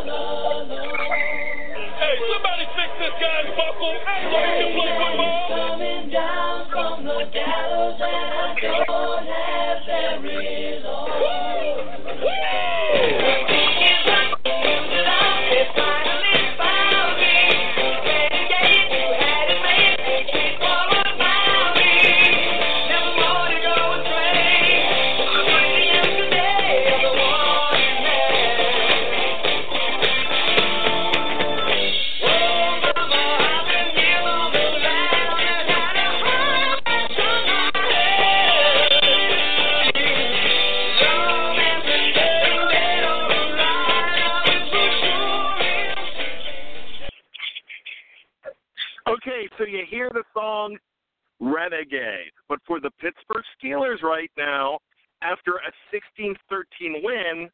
Hey, somebody fix this guy's buckle. Coming down from the gallows, and I don't have very long. Renegade, but for the Pittsburgh Steelers right now, after a 16 13 win,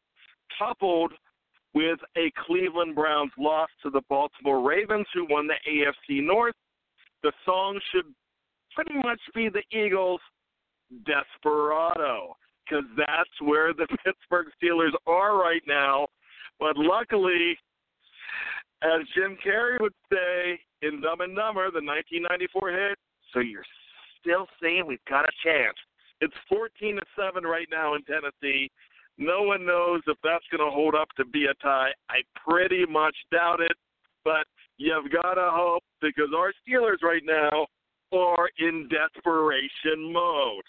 coupled with a Cleveland Browns loss to the Baltimore Ravens, who won the AFC North, the song should pretty much be the Eagles' Desperado, because that's where the Pittsburgh Steelers are right now. But luckily, as Jim Carrey would say in Dumb and Dumber, the 1994 hit, so you're still saying we've got a chance. It's 14 to 7 right now in Tennessee. No one knows if that's going to hold up to be a tie. I pretty much doubt it, but you've got to hope because our Steelers right now are in desperation mode.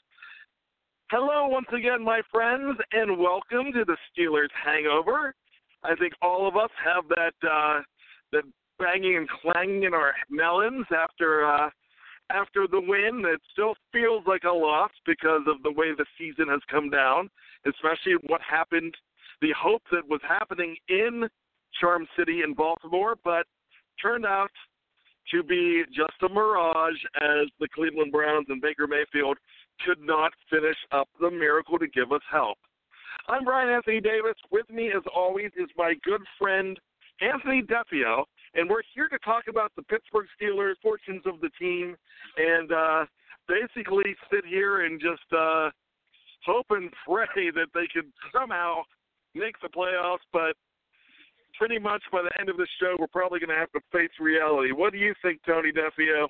Hello, once again, my friends, and welcome to the Steelers Hangover. I think all of us have that uh, that banging and clanging in our melons after uh, after the win. It still feels like a loss because of the way the season has come down, especially what happened, the hope that was happening in Charm City in Baltimore, but turned out to be just a mirage as the Cleveland Browns and Baker Mayfield could not finish up the miracle to give us help. I'm Bryan Anthony Davis. With me, as always, is my good friend Anthony Defeo, and we're here to talk about the Pittsburgh Steelers, fortunes of the team, and uh, basically sit here and just uh, hope and pray that they could somehow make the playoffs. But pretty much by the end of the show, we're probably going to have to face reality. What do you think, Tony Defeo?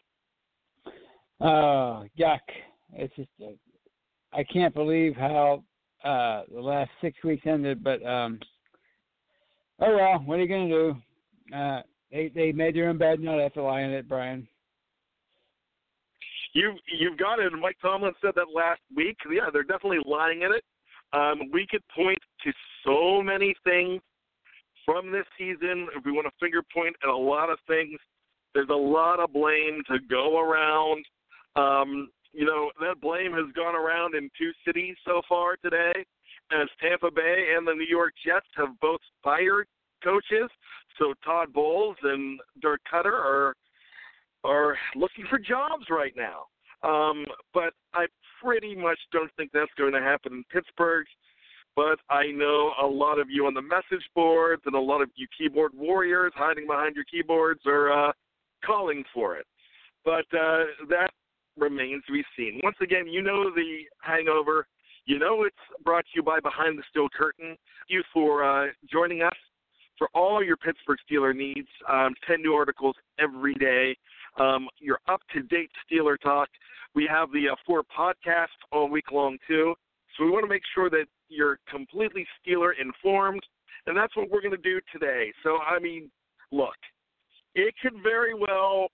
Oh, yuck. It's just, uh, I can't believe how uh the last six weeks ended, but um oh well, what are you gonna do? Uh they they made their own bed, to lie in it, Brian. You you've got it. Mike Tomlin said that last week. Yeah, they're definitely lying in it. Um, we could point to so many things from this season. If we want to finger point at a lot of things, there's a lot of blame to go around. Um, you know, that blame has gone around in two cities so far today, as Tampa Bay and the New York Jets have both fired coaches. So Todd Bowles and Dirk Koetter are are looking for jobs right now. Um, but I pretty much don't think that's going to happen in Pittsburgh. But I know a lot of you on the message boards and a lot of you keyboard warriors hiding behind your keyboards are uh, calling for it. But uh, that remains to be seen. Once again, you know the hangover. You know it's brought to you by Behind the Steel Curtain. Thank you for uh, joining us for all your Pittsburgh Steeler needs. Um, 10 new articles every day. Um, your up to date Steeler talk. We have the uh, four podcasts all week long, too. So we want to make sure that you're completely Steeler informed. And that's what we're going to do today. So, I mean, look, it could very well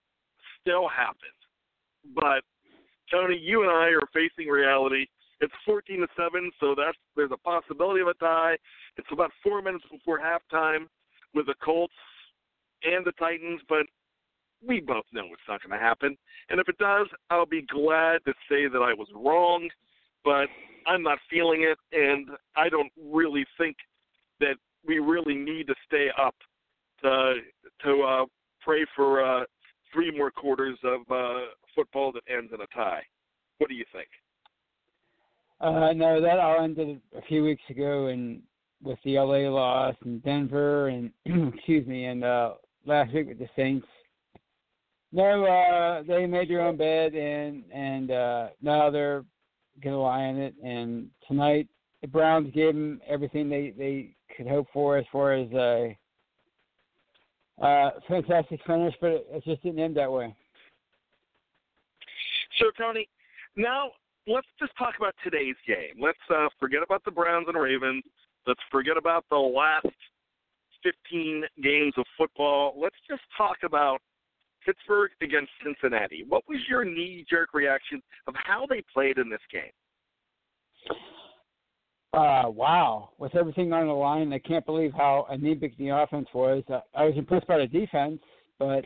still happen. But Tony, you and I are facing reality. It's 14 to seven, so that's there's a possibility of a tie. It's about four minutes before halftime with the Colts and the Titans, but we both know it's not going to happen. And if it does, I'll be glad to say that I was wrong, but I'm not feeling it, and I don't really think that we really need to stay up to to uh, pray for uh, three more quarters of uh, football that ends in a tie. What do you think? Uh, no, that all ended a few weeks ago, and with the LA loss and Denver, and excuse me, and uh, last week with the Saints. No, uh, they made their own bed, and and uh, now they're gonna lie in it. And tonight, the Browns gave them everything they they could hope for as far as a uh, fantastic finish, but it just didn't end that way. So, Tony, now let's just talk about today's game. Let's uh, forget about the Browns and Ravens. Let's forget about the last 15 games of football. Let's just talk about Pittsburgh against Cincinnati. What was your knee jerk reaction of how they played in this game? Uh, wow. With everything on the line, I can't believe how anemic the offense was. Uh, I was impressed by the defense, but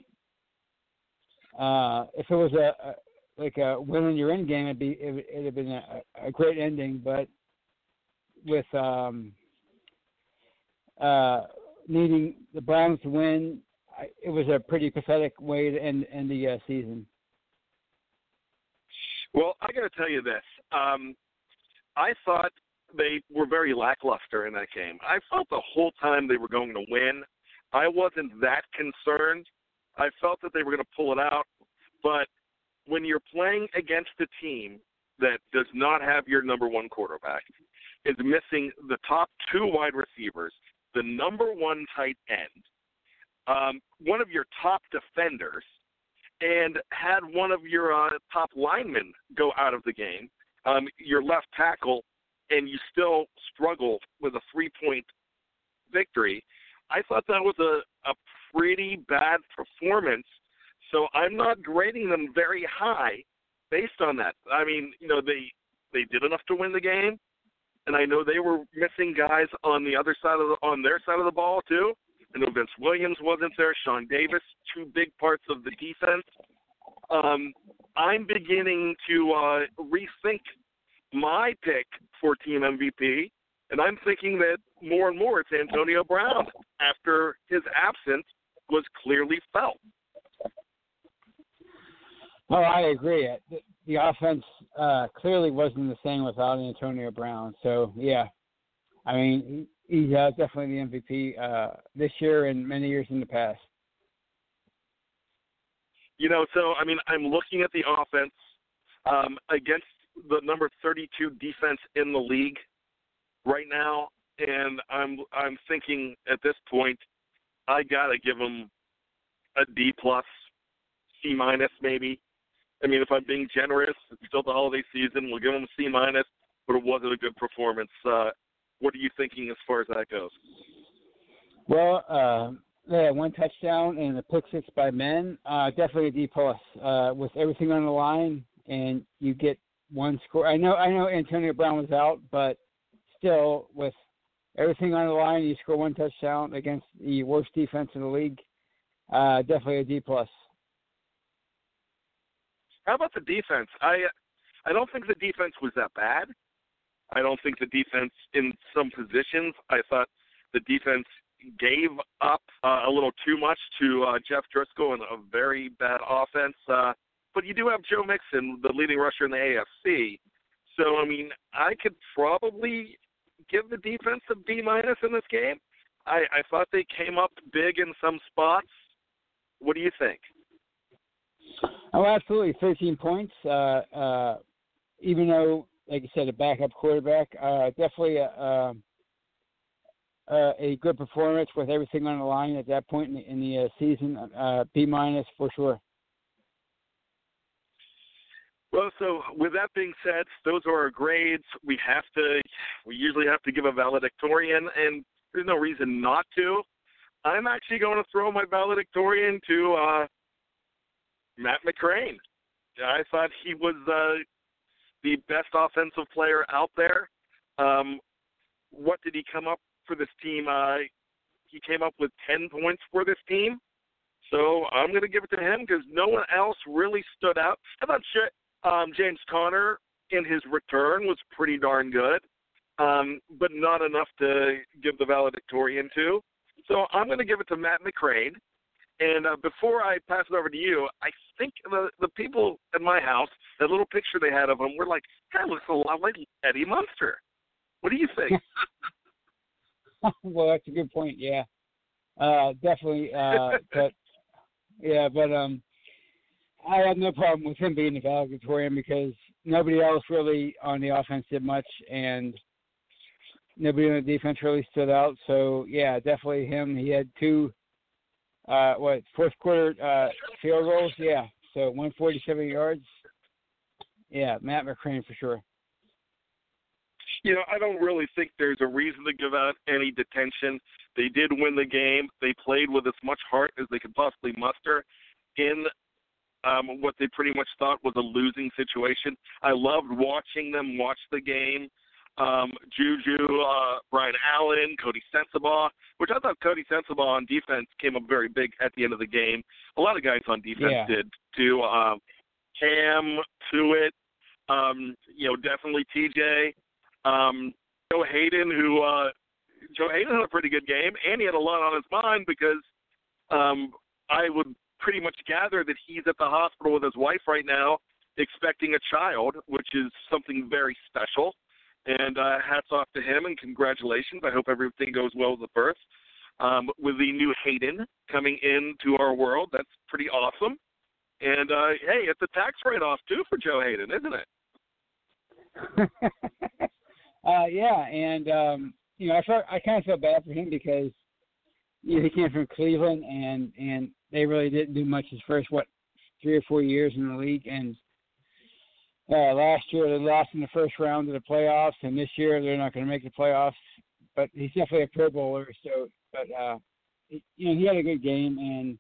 uh, if it was a, a like a win in your end game, it'd be it, it'd have been a, a great ending. But with um, uh, needing the Browns to win, I, it was a pretty pathetic way to end end the uh, season. Well, I got to tell you this. Um, I thought they were very lackluster in that game. I felt the whole time they were going to win. I wasn't that concerned. I felt that they were going to pull it out, but when you're playing against a team that does not have your number one quarterback, is missing the top two wide receivers, the number one tight end, um, one of your top defenders, and had one of your uh, top linemen go out of the game, um, your left tackle, and you still struggle with a three point victory. I thought that was a, a pretty bad performance. So I'm not grading them very high based on that. I mean, you know, they they did enough to win the game, and I know they were missing guys on the other side of the on their side of the ball too. I know Vince Williams wasn't there, Sean Davis, two big parts of the defense. Um, I'm beginning to uh, rethink my pick for team MVP, and I'm thinking that more and more it's Antonio Brown after his absence was clearly felt. Oh, I agree. The, the offense uh, clearly wasn't the same without Antonio Brown. So yeah, I mean he, he's uh, definitely the MVP uh, this year and many years in the past. You know, so I mean, I'm looking at the offense um, against the number 32 defense in the league right now, and I'm I'm thinking at this point, I gotta give them a D plus, C minus maybe. I mean, if I'm being generous, it's still the holiday season. We'll give them a C minus, but it wasn't a good performance. Uh, what are you thinking as far as that goes? Well, uh, they had one touchdown and a pick six by men. Uh, definitely a D plus uh, with everything on the line, and you get one score. I know, I know, Antonio Brown was out, but still, with everything on the line, you score one touchdown against the worst defense in the league. Uh, definitely a D plus. How about the defense? I I don't think the defense was that bad. I don't think the defense in some positions. I thought the defense gave up uh, a little too much to uh, Jeff Driskel and a very bad offense. Uh, but you do have Joe Mixon, the leading rusher in the AFC. So I mean, I could probably give the defense a B minus in this game. I, I thought they came up big in some spots. What do you think? Oh, absolutely, 13 points. Uh, uh, even though, like you said, a backup quarterback, uh, definitely a, a, a good performance with everything on the line at that point in the, in the uh, season. Uh, B minus for sure. Well, so with that being said, those are our grades. We have to, we usually have to give a valedictorian, and there's no reason not to. I'm actually going to throw my valedictorian to uh, Matt McCrane. I thought he was uh, the best offensive player out there. Um, what did he come up for this team? Uh, he came up with 10 points for this team. So I'm going to give it to him because no one else really stood out. I thought um, James Conner in his return was pretty darn good. um, but not enough to give the valedictorian to. So I'm going to give it to Matt McCrane. And uh, before I pass it over to you, I think the the people at my house, that little picture they had of him, were like, "That looks a lot like Eddie Munster." What do you think? well, that's a good point. Yeah, uh, definitely. Uh, but yeah, but um, I have no problem with him being the valedictorian because nobody else really on the offense did much, and nobody on the defense really stood out. So yeah, definitely him. He had two, uh, what fourth quarter uh, field goals. Yeah, so 147 yards. Yeah, Matt McCrane for sure. You know, I don't really think there's a reason to give out any detention. They did win the game. They played with as much heart as they could possibly muster in um, what they pretty much thought was a losing situation. I loved watching them watch the game. Um, Juju, uh, Brian Allen, Coty Sensabaugh, which I thought Coty Sensabaugh on defense came up very big at the end of the game. A lot of guys on defense Yeah. did too. Um, Cam, Tuitt, um, you know, definitely TJ. Um, Joe Haden, who uh, Joe Haden had a pretty good game, and he had a lot on his mind because um, I would pretty much gather that he's at the hospital with his wife right now, expecting a child, which is something very special. And uh, hats off to him and congratulations. I hope everything goes well with the birth. Um, with the new Haden coming into our world, that's pretty awesome. And uh, hey, it's a tax write-off too for Joe Haden, isn't it? uh, yeah, and um, you know, I felt I kind of felt bad for him because you know, he came from Cleveland, and and they really didn't do much his first what three or four years in the league, and uh, last year they lost in the first round of the playoffs, and this year they're not going to make the playoffs. But he's definitely a Pro Bowler, so but uh, he, you know, he had a good game, and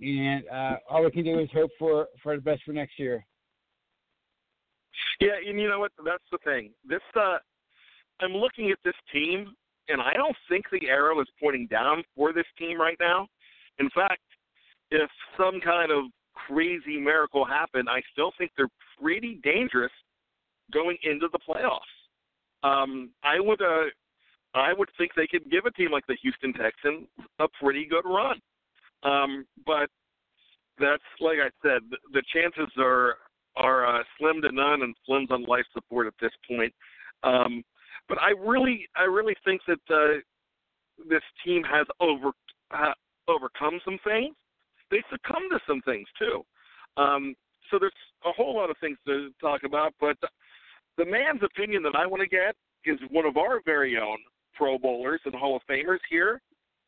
and uh, all we can do is hope for for the best for next year. Yeah, and you know what? That's the thing. This uh I'm looking at this team and I don't think the arrow is pointing down for this team right now. In fact, if some kind of crazy miracle happened, I still think they're pretty dangerous going into the playoffs. Um I would uh I would think they could give a team like the Houston Texans a pretty good run. Um but that's like I said, the, the chances are are uh, slim to none and slim's on life support at this point. Um, but I really, I really think that uh, this team has over uh, overcome some things. They succumb to some things too. Um, so there's a whole lot of things to talk about. But the man's opinion that I want to get is one of our very own Pro Bowlers and Hall of Famers here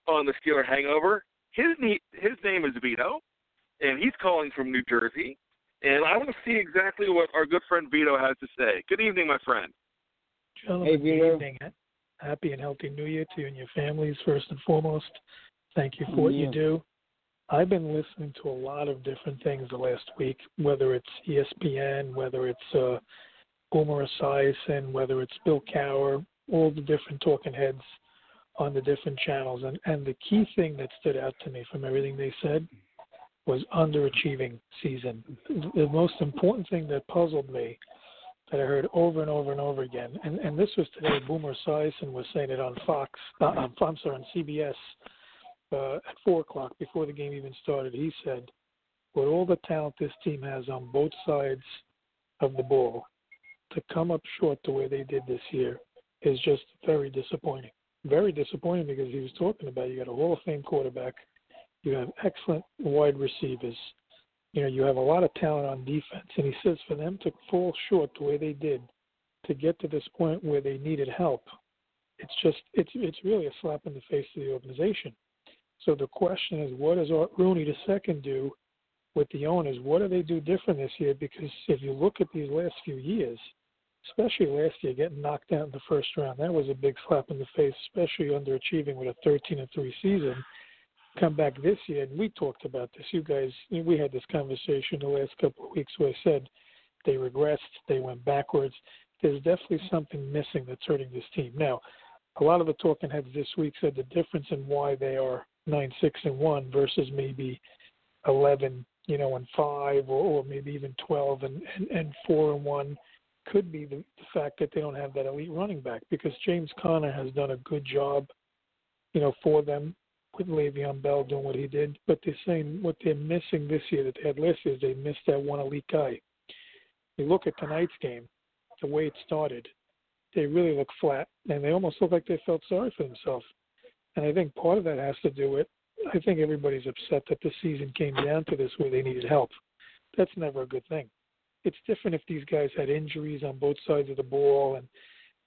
on the Steeler Hangover. His his name is Vito, and he's calling from New Jersey. And I want to see exactly what our good friend Vito has to say. Good evening, my friend. Gentlemen, Hey, good evening. Happy and healthy New Year to you and your families, first and foremost. Thank you for what you do. I've been listening to a lot of different things the last week, whether it's ESPN, whether it's uh, Boomer Esiason, whether it's Bill Cowher, all the different talking heads on the different channels. And, and the key thing that stood out to me from everything they said was underachieving season. The most important thing that puzzled me that I heard over and over and over again, and, and this was today. Boomer Esiason was saying it on Fox. Uh, I'm sorry, on CBS uh, at four o'clock before the game even started. He said, "With all the talent this team has on both sides of the ball, to come up short the way they did this year is just very disappointing. Very disappointing because he was talking about you got a Hall of Fame quarterback, you have excellent wide receivers." you know, you have a lot of talent on defense. And he says for them to fall short the way they did to get to this point where they needed help, it's just it's it's really a slap in the face to the organization. So the question is, what does Rooney II do with the owners? What do they do different this year? Because if you look at these last few years, especially last year, getting knocked out in the first round, that was a big slap in the face, especially underachieving with a 13 and 3 season come back this year, and we talked about this. You guys, we had this conversation the last couple of weeks where I said they regressed, they went backwards. There's definitely something missing that's hurting this team. Now, a lot of the talking heads this week said the difference in why they are nine, six, and one versus maybe eleven, you know, and five, or, or maybe even twelve and, and and four and one could be the, the fact that they don't have that elite running back because James Conner has done a good job, you know, for them with Le'Veon Bell doing what he did. But they're saying what they're missing this year that they had last is they missed that one elite guy. You look at tonight's game, the way it started, they really look flat and they almost look like they felt sorry for themselves. And I think part of that has to do with I think everybody's upset that the season came down to this where they needed help. That's never a good thing. It's different if these guys had injuries on both sides of the ball and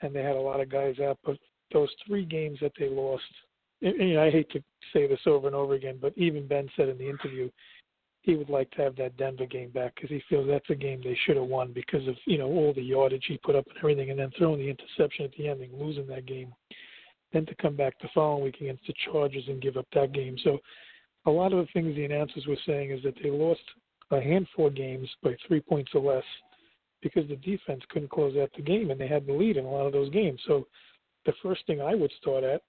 and they had a lot of guys out. But those three games that they lost, and, and I hate to say this over and over again, but even Ben said in the interview he would like to have that Denver game back because he feels that's a game they should have won because of you know all the yardage he put up and everything, and then throwing the interception at the end and losing that game then to come back the following week against the Chargers and give up that game. So a lot of the things the announcers were saying is that they lost a handful of games by three points or less because the defense couldn't close out the game and they had the lead in a lot of those games. So the first thing I would start at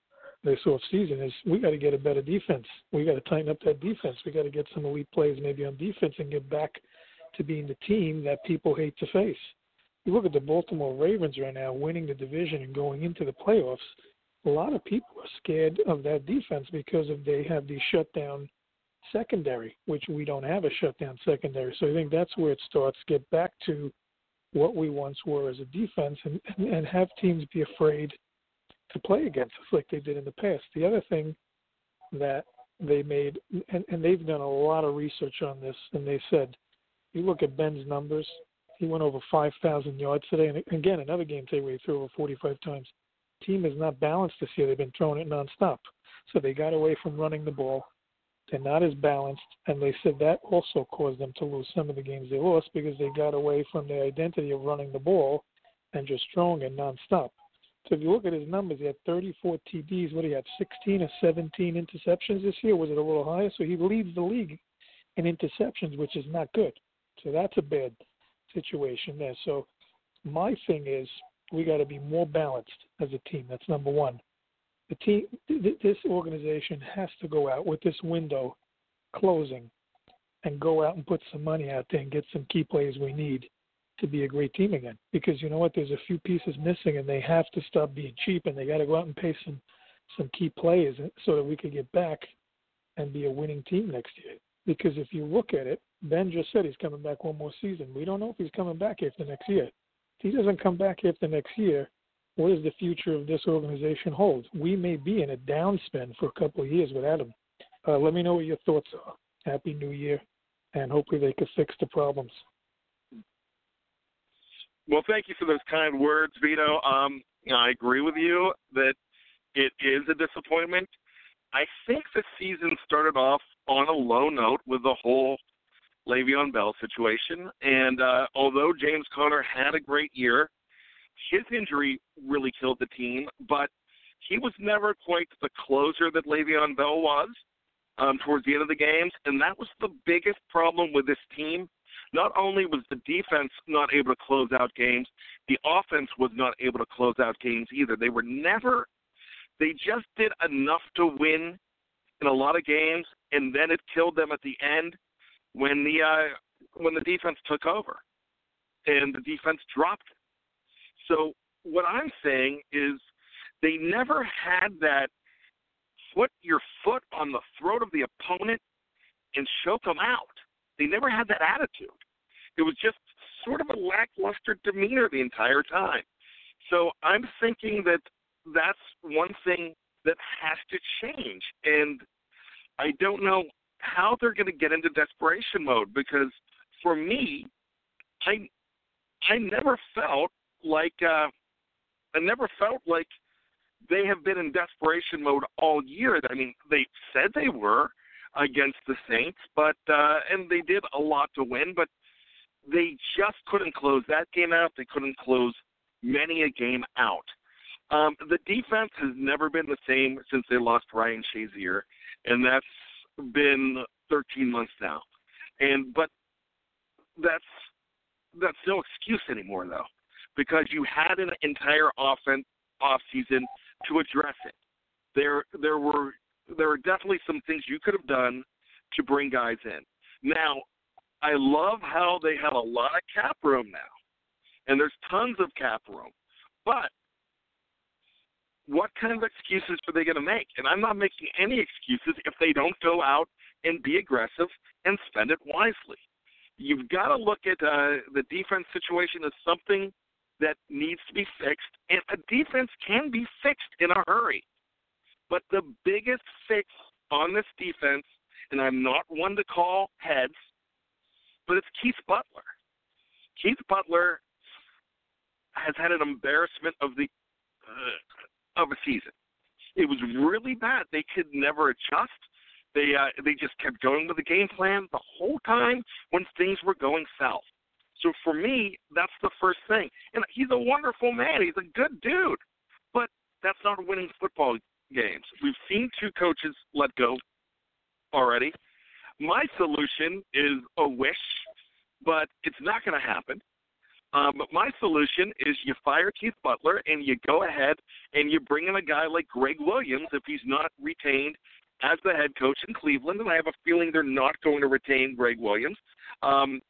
this off season is we got to get a better defense. We got to tighten up that defense. We got to get some elite plays maybe on defense and get back to being the team that people hate to face. You look at the Baltimore Ravens right now winning the division and going into the playoffs a lot of people are scared of that defense because if they have the shutdown secondary, which we don't have a shutdown secondary. So I think that's where it starts. Get back to what we once were as a defense, and and, and have teams be afraid to play against us like they did in the past. The other thing that they made, and, and they've done a lot of research on this, and they said, you look at Ben's numbers, he went over 5,000 yards today, and again, another game today where he threw over 45 times team is not balanced this year. They've been throwing it nonstop. So they got away from running the ball. They're not as balanced, and they said that also caused them to lose some of the games they lost because they got away from their identity of running the ball and just throwing it nonstop. So if you look at his numbers, he had 34 TDs. What he had, 16 or 17 interceptions this year? Was it a little higher? So he leads the league in interceptions, which is not good. So that's a bad situation there. So my thing is we got to be more balanced as a team. That's number one. The team, this organization has to go out with this window closing and go out and put some money out there and get some key players we need to be a great team again. Because you know what, there's a few pieces missing, and they have to stop being cheap, and they got to go out and pay some some key players so that we could get back and be a winning team next year. Because if you look at it, Ben just said he's coming back one more season. We don't know if he's coming back after next year. He doesn't come back after next year, what does the future of this organization hold? We may be in a downspin for a couple of years without him. Uh, let me know what your thoughts are. Happy New Year, and hopefully they can fix the problems. Well, thank you for those kind words, Vito. Um, I agree with you that it is a disappointment. I think the season started off on a low note with the whole Le'Veon Bell situation. And uh, although James Conner had a great year, his injury really killed the team. But he was never quite the closer that Le'Veon Bell was um, towards the end of the games, and that was the biggest problem with this team. Not only was the defense not able to close out games, the offense was not able to close out games either. They were never, they just did enough to win in a lot of games, and then it killed them at the end when the uh, when the defense took over, and the defense dropped. So what I'm saying is they never had that put your foot on the throat of the opponent and choke them out. They never had that attitude. It was just sort of a lackluster demeanor the entire time. So I'm thinking that that's one thing that has to change. And I don't know how they're going to get into desperation mode because for me, I I never felt like uh, I never felt like they have been in desperation mode all year. I mean, they said they were against the Saints, but uh, and they did a lot to win, but they just couldn't close that game out. They couldn't close many a game out. Um, the defense has never been the same since they lost Ryan Shazier, and that's been 13 months now, and but that's that's no excuse anymore though, because you had an entire offense off season to address it. There there were there were definitely some things you could have done to bring guys in. Now, I love how they have a lot of cap room now. and there's tons of cap room. But what kind of excuses are they going to make? And I'm not making any excuses if they don't go out and be aggressive and spend it wisely. You've got to look at uh, the defense situation as something that needs to be fixed, and a defense can be fixed in a hurry. But the biggest fix on this defense, and I'm not one to call heads, but it's Keith Butler. Keith Butler has had an embarrassment of the uh, of a season. It was really bad. They could never adjust. They uh, they just kept going with the game plan the whole time when things were going south. So for me, that's the first thing. And he's a wonderful man. He's a good dude, but that's not winning football games. We've seen two coaches let go already. My solution is a wish, but it's not going to happen. Um, but my solution is you fire Keith Butler and you go ahead and you bring in a guy like Gregg Williams if he's not retained as the head coach in Cleveland. And I have a feeling they're not going to retain Gregg Williams. Um,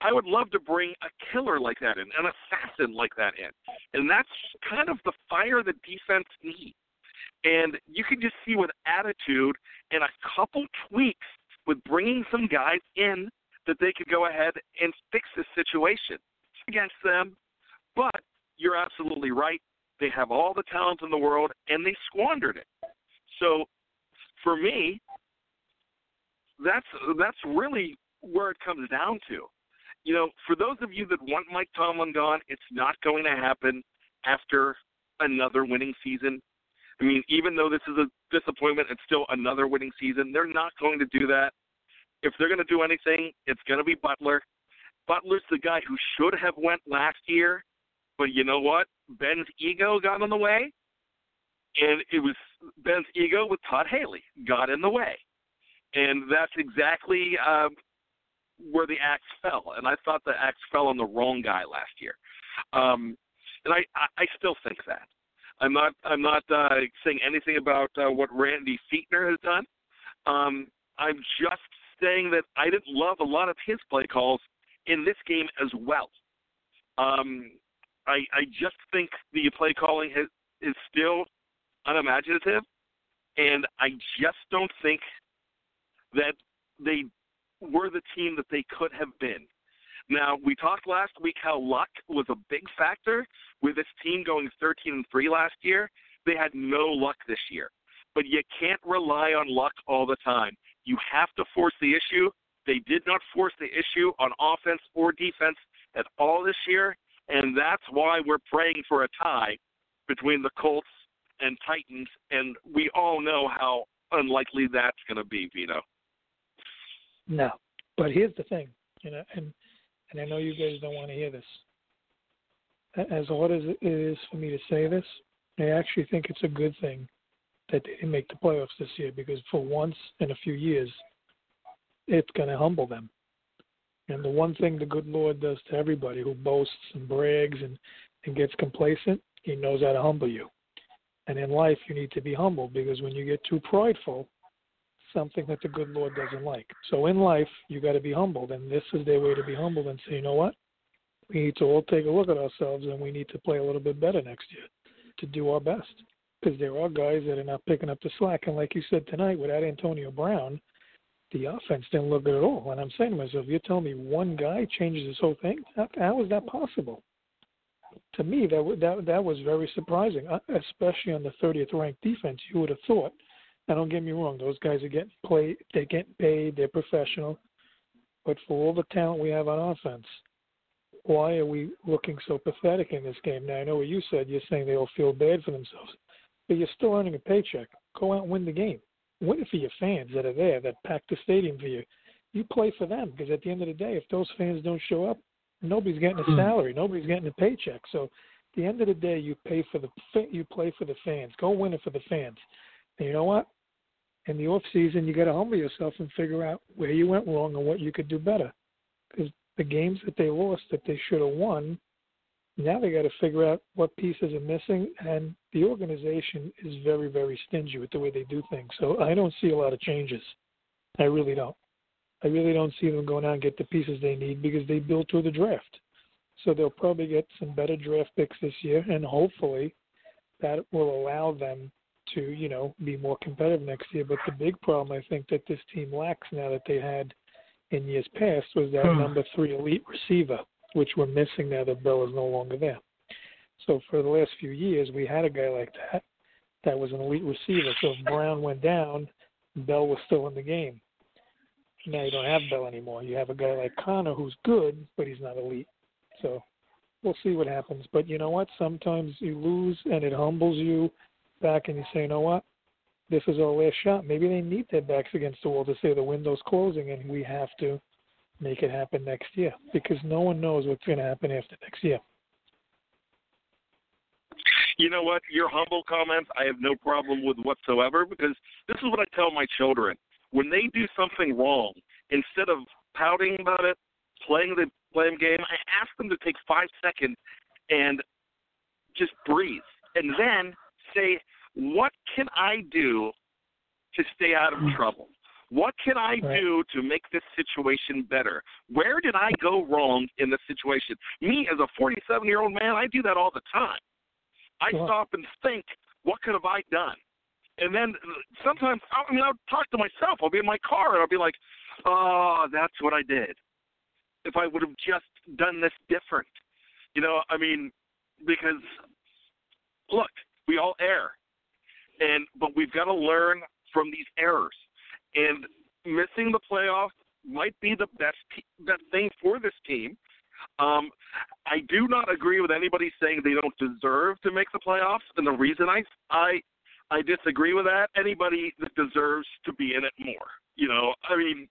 I would love to bring a killer like that in, an assassin like that in. And that's kind of the fire the defense needs. And you can just see with attitude and a couple tweaks with bringing some guys in that they could go ahead and fix this situation against them. But you're absolutely right. They have all the talent in the world and they squandered it. So for me, that's that's really where it comes down to. You know, for those of you that want Mike Tomlin gone, it's not going to happen after another winning season. I mean, even though this is a disappointment, it's still another winning season. They're not going to do that. If they're going to do anything, it's going to be Butler. Butler's the guy who should have went last year, but you know what? Ben's ego got in the way, and it was Ben's ego with Todd Haley got in the way, and that's exactly uh, where the axe fell. And I thought the axe fell on the wrong guy last year, um, and I, I I still think that. I'm not I'm not uh, saying anything about uh, what Randy Fichtner has done. Um, I'm just saying that I didn't love a lot of his play calls in this game as well. Um, I I just think the play calling has, is still unimaginative, and I just don't think that they were the team that they could have been. Now, we talked last week how luck was a big factor with this team going 13 and 3 last year. They had no luck this year. But you can't rely on luck all the time. You have to force the issue. They did not force the issue on offense or defense at all this year, and that's why we're praying for a tie between the Colts and Titans, and we all know how unlikely that's going to be, Vito. No, but here's the thing, you know, and and I know you guys don't want to hear this. As hard as it is for me to say this, I actually think it's a good thing that they didn't make the playoffs this year because for once in a few years, it's going to humble them. And the one thing the good Lord does to everybody who boasts and brags and, and gets complacent, he knows how to humble you. And in life, you need to be humble because when you get too prideful, something that the good Lord doesn't like. So in life, you got to be humbled, and this is their way to be humbled and say, you know what? We need to all take a look at ourselves, and we need to play a little bit better next year to do our best. Because there are guys that are not picking up the slack, and like you said tonight, without Antonio Brown, the offense didn't look good at all. And I'm saying to myself, you're telling me one guy changes this whole thing? How, how is that possible? To me, that that that was very surprising, uh, especially on the 30th ranked defense. You would have thought now, don't get me wrong; those guys are getting paid. They're getting paid. They're professional. But for all the talent we have on offense, why are we looking so pathetic in this game? Now, I know what you said. You're saying they all feel bad for themselves, but you're still earning a paycheck. Go out and win the game. Win it for your fans that are there, that pack the stadium for you. You play for them because at the end of the day, if those fans don't show up, nobody's getting a hmm. salary. Nobody's getting a paycheck. So, at the end of the day, you pay for the you play for the fans. Go win it for the fans. And you know what? in the off season, you got to humble yourself and figure out where you went wrong and what you could do better. Because the games that they lost that they should have won, now they got to figure out what pieces are missing, and the organization is very, very stingy with the way they do things. So I don't see a lot of changes. I really don't. I really don't see them going out and get the pieces they need because they built through the draft. So they'll probably get some better draft picks this year, and hopefully that will allow them to, you know, be more competitive next year. But the big problem I think that this team lacks now that they had in years past was that Hmm. number three elite receiver, which we're missing now that Bell is no longer there. So for the last few years, we had a guy like that that was an elite receiver. So if Brown went down, Bell was still in the game. Now you don't have Bell anymore. You have a guy like Conner who's good, but he's not elite. So we'll see what happens. But you know what? Sometimes you lose and it humbles you back and you say, you know what? This is our last shot. Maybe they need their backs against the wall to say the window's closing and we have to make it happen next year because no one knows what's going to happen after next year. You know what? Your humble comments I have no problem with whatsoever because this is what I tell my children. When they do something wrong, instead of pouting about it, playing the blame game, I ask them to take five seconds and just breathe. And then say, what can I do to stay out of mm. trouble? What can I Right. do to make this situation better? Where did I go wrong in this situation? Me, as a 47 year old man, I do that all the time. I Sure. stop and think, what could have I done? And then uh, sometimes, I mean, I'll talk to myself. I'll be in my car and I'll be like, oh, that's what I did. If I would have just done this different. You know, I mean, because, look, we all err. And, but we've got to learn from these errors. And missing the playoffs might be the best, best thing for this team. Um, I do not agree with anybody saying they don't deserve to make the playoffs, and the reason I I I disagree with that anybody that deserves to be in it more. You know, I mean,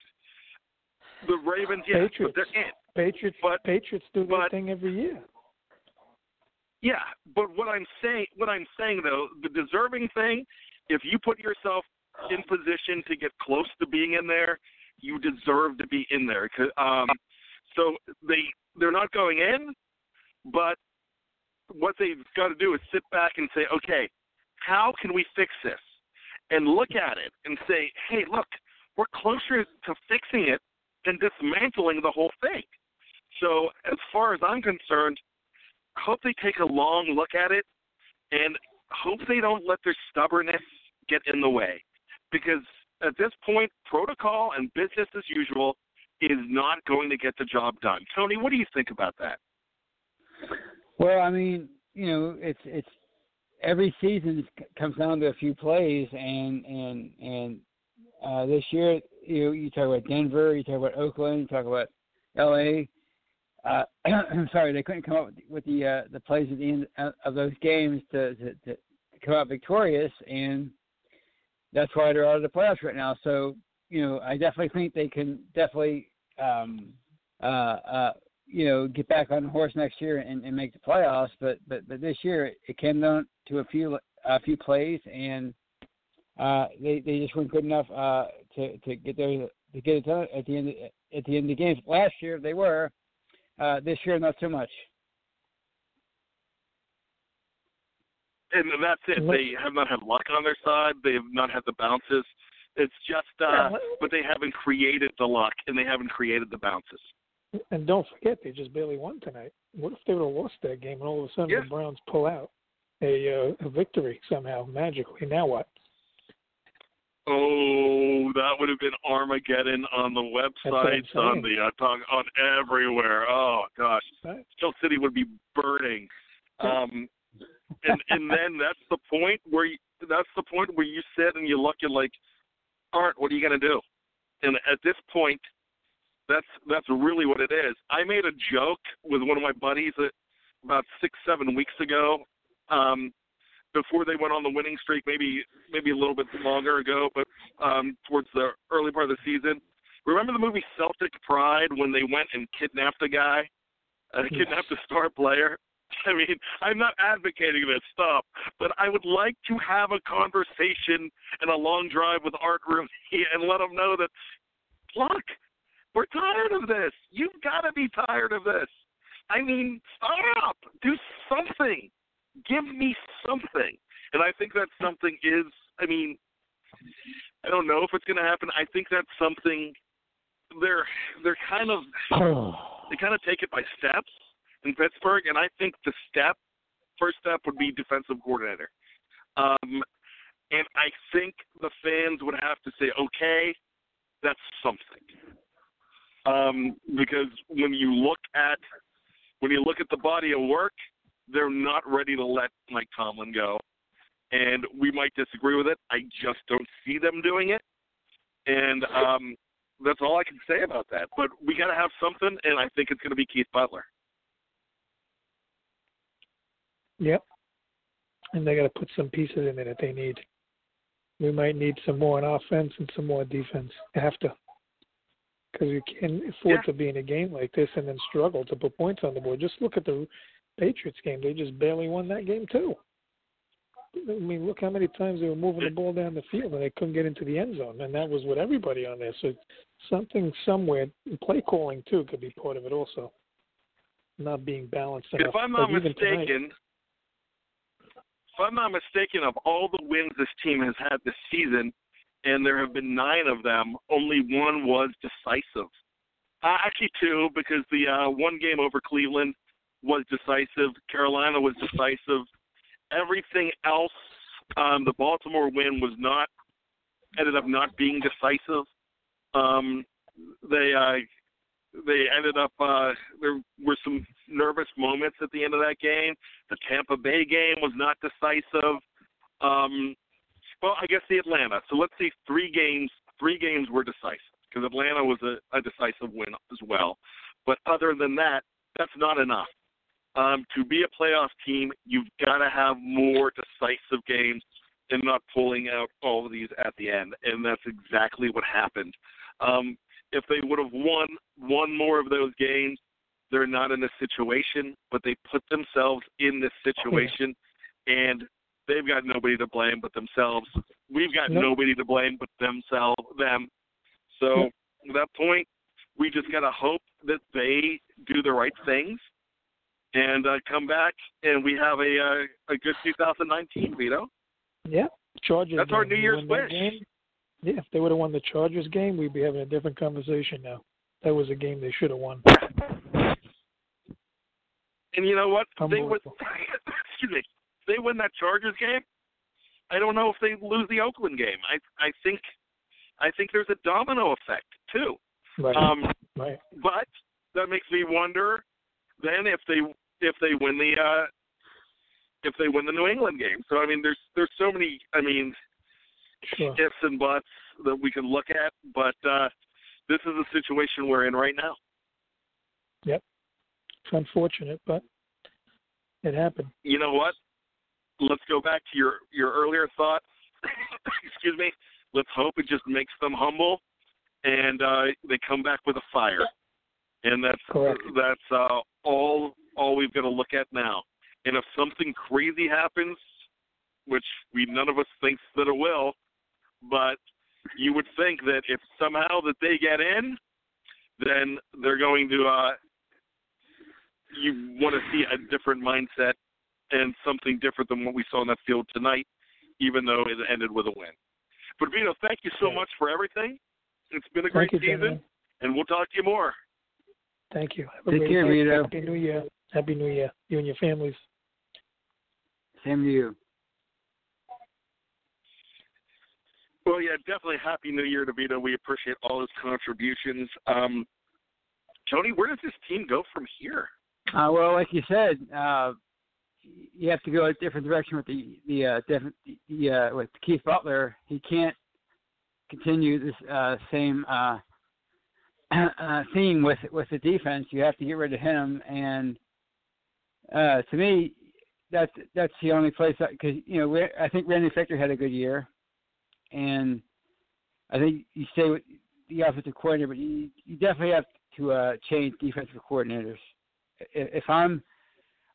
the Ravens, yes, Patriots. but they're in. Patriots But- Patriots do but- thing every year. Yeah, but what I'm saying, what I'm saying though, the deserving thing, if you put yourself in position to get close to being in there, you deserve to be in there. Um, so they they're not going in, but what they've got to do is sit back and say, okay, how can we fix this? And look at it and say, hey, look, we're closer to fixing it than dismantling the whole thing. So as far as I'm concerned, hope they take a long look at it and hope they don't let their stubbornness get in the way. Because at this point, protocol and business as usual is not going to get the job done. Tony, what do you think about that? Well, I mean, you know, it's it's every season comes down to a few plays, and and and uh, this year, you you talk about Denver, you talk about Oakland, you talk about L.A. Uh, I'm sorry, they couldn't come up with, the uh, the plays at the end of- of those games to, to to come out victorious, and that's why they're out of the playoffs right now. So, you know, I definitely think they can definitely um, uh, uh, you know, get back on the horse next year and, and make the playoffs. But but but this year it came down to a few a few plays, and uh, they they just weren't good enough uh, to to get there to get it done at the end at the end of the games. Last year they were. Uh, this year not so much. And that's it. They have not had luck on their side. They have not had the bounces. It's just, uh, but they haven't created the luck and they haven't created the bounces. And don't forget, they just barely won tonight. What if they would have lost that game and all of a sudden Yeah. the Browns pull out a uh, a victory somehow magically? Now what? Oh, that would have been Armageddon on the websites, on the uh, talk, on everywhere. Oh gosh. Steel City would be burning. Um, and and then that's the point where you, that's the point where you sit and you look and like, Art, what are you gonna do? And at this point, that's that's really what it is. I made a joke with one of my buddies that about six seven weeks ago. Um, before they went on the winning streak, maybe maybe a little bit longer ago, but um, towards the early part of the season. Remember the movie Celtic Pride when they went and kidnapped a guy, uh, kidnapped a star player? I mean, I'm not advocating this stuff, but I would like to have a conversation and a long drive with Art Rooney and let him know that, look, we're tired of this. You've got to be tired of this. I mean, stop. Do something. Give me something. And I think that something is, I mean, I don't know if it's going to happen. I think that's something they're they're kind of they kind of take it by steps in Pittsburgh, and I think the step, first step, would be defensive coordinator. Um, and I think the fans would have to say, okay, that's something. Um, because when you look at when you look at the body of work, they're not ready to let Mike Tomlin go. And we might disagree with it. I just don't see them doing it. And um, that's all I can say about that. But we got to have something, and I think it's going to be Keith Butler. Yep. And they got to put some pieces in there that they need. We might need some more on offense and some more defense. You have to. Because you can't afford Yeah. to be in a game like this and then struggle to put points on the board. Just look at the Patriots game. They just barely won that game, too. I mean, look how many times they were moving the ball down the field and they couldn't get into the end zone, and that was with everybody on there. So something somewhere, play calling too, could be part of it also. Not being balanced enough. If I'm not Like even tonight- mistaken, if I'm not mistaken, of all the wins this team has had this season, and there have been nine of them, only one was decisive. Uh, actually, two, because the uh, one game over Cleveland was decisive. Carolina was decisive. Everything else, um, the Baltimore win was not ended up not being decisive. Um, they uh, they ended up uh, there were some nervous moments at the end of that game. The Tampa Bay game was not decisive. Um, well, I guess the Atlanta. So let's see, three games. Three games were decisive because Atlanta was a, a decisive win as well. But other than that, that's not enough. Um, to be a playoff team, you've got to have more decisive games and not pulling out all of these at the end. And that's exactly what happened. Um, if they would have won one more of those games, they're not in this situation, but they put themselves in this situation, and they've got nobody to blame but themselves. We've got Nope. nobody to blame but themselves, them. So at that point, we just got to hope that they do the right things and uh, come back, and we have a uh, a good 2019, Vito. Yeah, Chargers. That's our. New Year's wish. Game, yeah, if they would have won the Chargers game, we'd be having a different conversation now. That was a game they should have won. And you know what? They would. Excuse me. If they win that Chargers game, I don't know if they lose the Oakland game. I I think I think there's a domino effect too. Right. Um, right. but that makes me wonder then if they if they win the uh if they win the New England game. So I mean there's there's so many I mean Sure. ifs and buts that we can look at, but uh this is the situation we're in right now. Yep. It's unfortunate, but it happened. You know what? Let's go back to your your earlier thought. Excuse me. Let's hope it just makes them humble and uh they come back with a fire. And that's Correct. that's uh all all we've got to look at now. And if something crazy happens, which we none of us thinks that it will, but you would think that if somehow that they get in, then they're going to uh you want to see a different mindset and something different than what we saw in that field tonight, even though it ended with a win. But Vito, thank you so much for everything. It's been a great you, season, gentlemen. and we'll talk to you more. Thank you. Have a Take great care, day. Vito. Happy New Year. Happy New Year. You and your families. Same to you. Well, yeah, definitely Happy New Year to Vito. We appreciate all his contributions. Um, Tony, where does this team go from here? Uh, well, like you said, uh, you have to go a different direction with the the uh, different the uh, with Keith Butler. He can't continue this uh, same uh, uh, theme with with the defense. You have to get rid of him, and uh, to me, that's that's the only place because you know I think Randy Fichtner had a good year, and I think you stay with the offensive coordinator, but you, you definitely have to uh, change defensive coordinators if I'm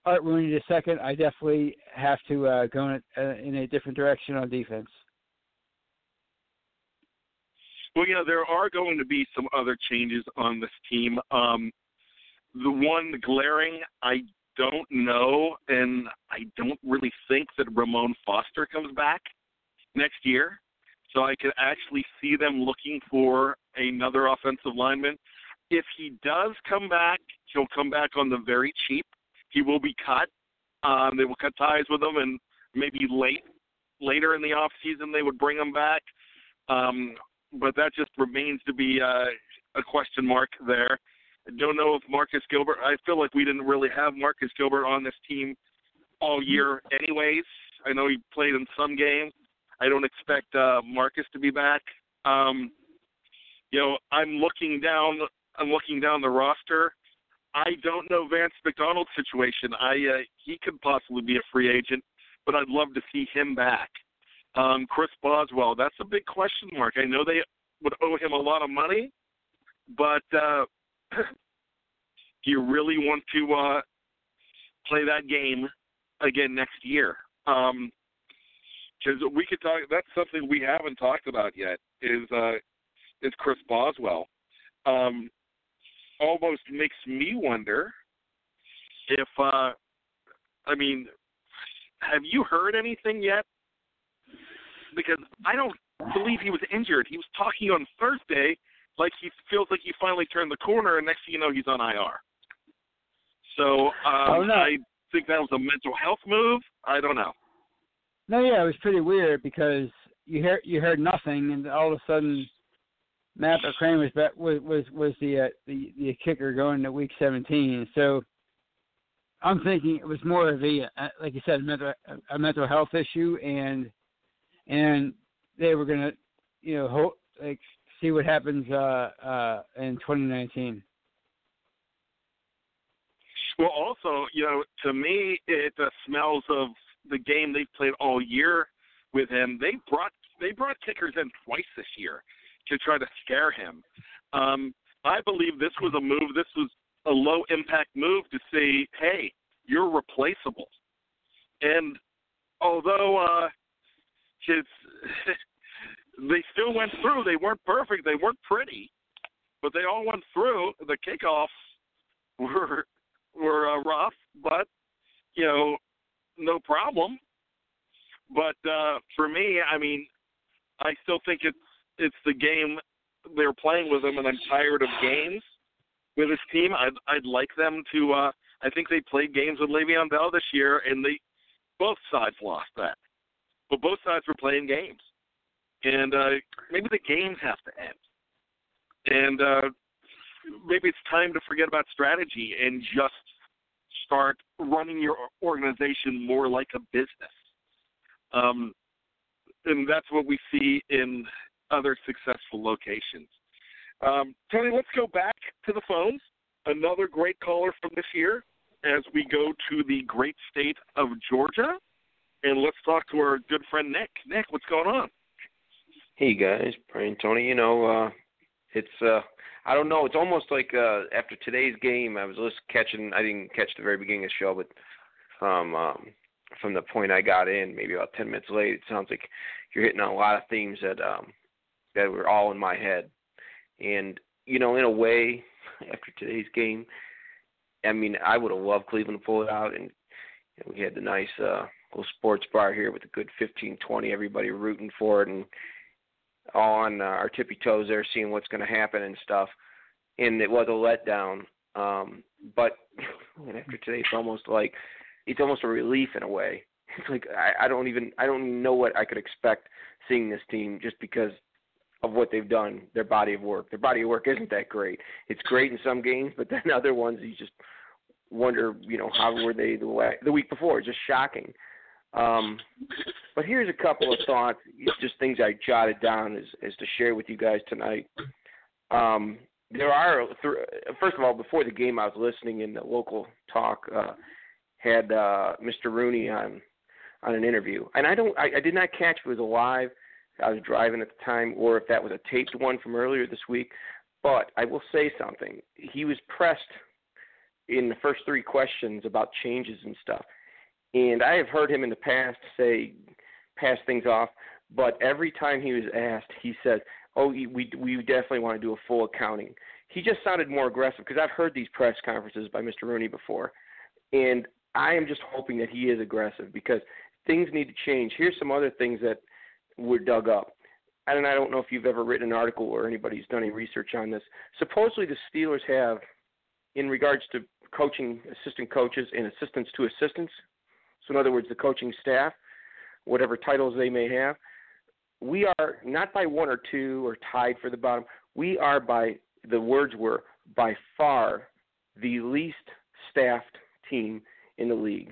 Art Rooney the second, I definitely have to uh, go in a, uh, in a different direction on defense. Well, you know, there are going to be some other changes on this team. Um, the one glaring, I don't know, and I don't really think that Ramon Foster comes back next year. So I could actually see them looking for another offensive lineman. If he does come back, he'll come back on the very cheap he will be cut. Um, they will cut ties with him, and maybe late later in the off season they would bring him back. Um, but that just remains to be uh, a question mark there. I don't know if Marcus Gilbert. I feel like we didn't really have Marcus Gilbert on this team all year, anyways. I know he played in some games. I don't expect uh, Marcus to be back. Um, you know, I'm looking down. I'm looking down the roster. I don't know Vance McDonald's situation. I uh, he could possibly be a free agent, but I'd love to see him back. Um, Chris Boswell, that's a big question mark. I know they would owe him a lot of money, but uh, do you really want to uh, play that game again next year? Um, because we could talk. That's something we haven't talked about yet. Is uh, is Chris Boswell? Um, almost makes me wonder if. Uh, I mean, have you heard anything yet? Because I don't believe he was injured. He was talking on Thursday like he feels like he finally turned the corner, and next thing you know, he's on IR. So um, Oh, no. I think that was a mental health move. I don't know. No, yeah, it was pretty weird because you heard you heard nothing, and all of a sudden, Matt McCrane was was was was the uh, the the kicker going to week 17. So I'm thinking it was more of a uh, like you said, a mental a mental health issue, and and they were gonna you know hope like see what happens uh uh in 2019. Well, also, you know, to me, it uh, smells of the game they've played all year with him. They brought they brought kickers in twice this year to try to scare him. Um, I believe this was a move. This was a low impact move to say, hey, you're replaceable. And although uh, his they still went through, they weren't perfect, they weren't pretty, but they all went through. The kickoffs were were uh, rough, but you know, no problem. But uh, for me, I mean, I still think it's it's the game they're playing with him, and I'm tired of games with his team. I'd I'd like them to. uh I think they played games with Le'Veon Bell this year, and they both sides lost that, but both sides were playing games, and uh maybe the games have to end, and uh maybe it's time to forget about strategy and just start running your organization more like a business. Um, and that's what we see in other successful locations. Um, Tony, let's go back to the phones. Another great caller from this year as we go to the great state of Georgia. And let's talk to our good friend Nick. Nick, what's going on? Hey guys, Brian, Tony. You know, uh, it's uh, I don't know. It's almost like uh, after today's game, I was just catching. I didn't catch the very beginning of the show, but from um, from the point I got in, maybe about ten minutes late, it sounds like you're hitting on a lot of themes that um, that were all in my head. And you know, in a way, after today's game, I mean, I would have loved Cleveland to pull it out, and you know, we had the nice uh, little sports bar here with a good fifteen, twenty, everybody rooting for it, and on uh, our tippy toes there, seeing what's going to happen and stuff. And it was a letdown. Um, but after today, it's almost like it's almost a relief in a way. It's like I, I don't even I don't know what I could expect seeing this team just because of what they've done, their body of work. Their body of work isn't that great. It's great in some games, but then other ones you just wonder, you know, how were they the way, the week before? It's just shocking. Um, but here's a couple of thoughts, just things I jotted down as, as to share with you guys tonight. Um, there are, th- first of all, before the game, I was listening in the local talk, uh, had uh, Mr. Rooney on on an interview, and I don't, I, I did not catch if it was alive. I was driving at the time, or if that was a taped one from earlier this week. But I will say something. He was pressed in the first three questions about changes and stuff. And I have heard him in the past say, pass things off, but every time he was asked, he said, "Oh, we we definitely want to do a full accounting." He just sounded more aggressive because I've heard these press conferences by Mr. Rooney before, and I am just hoping that he is aggressive because things need to change. Here's some other things that were dug up. And I don't know if you've ever written an article or anybody's done any research on this. Supposedly, the Steelers have, in regards to coaching assistant coaches and assistants to assistants. So, in other words, the coaching staff, whatever titles they may have, we are not by one or two or tied for the bottom. We are by the words were by far the least staffed team in the league.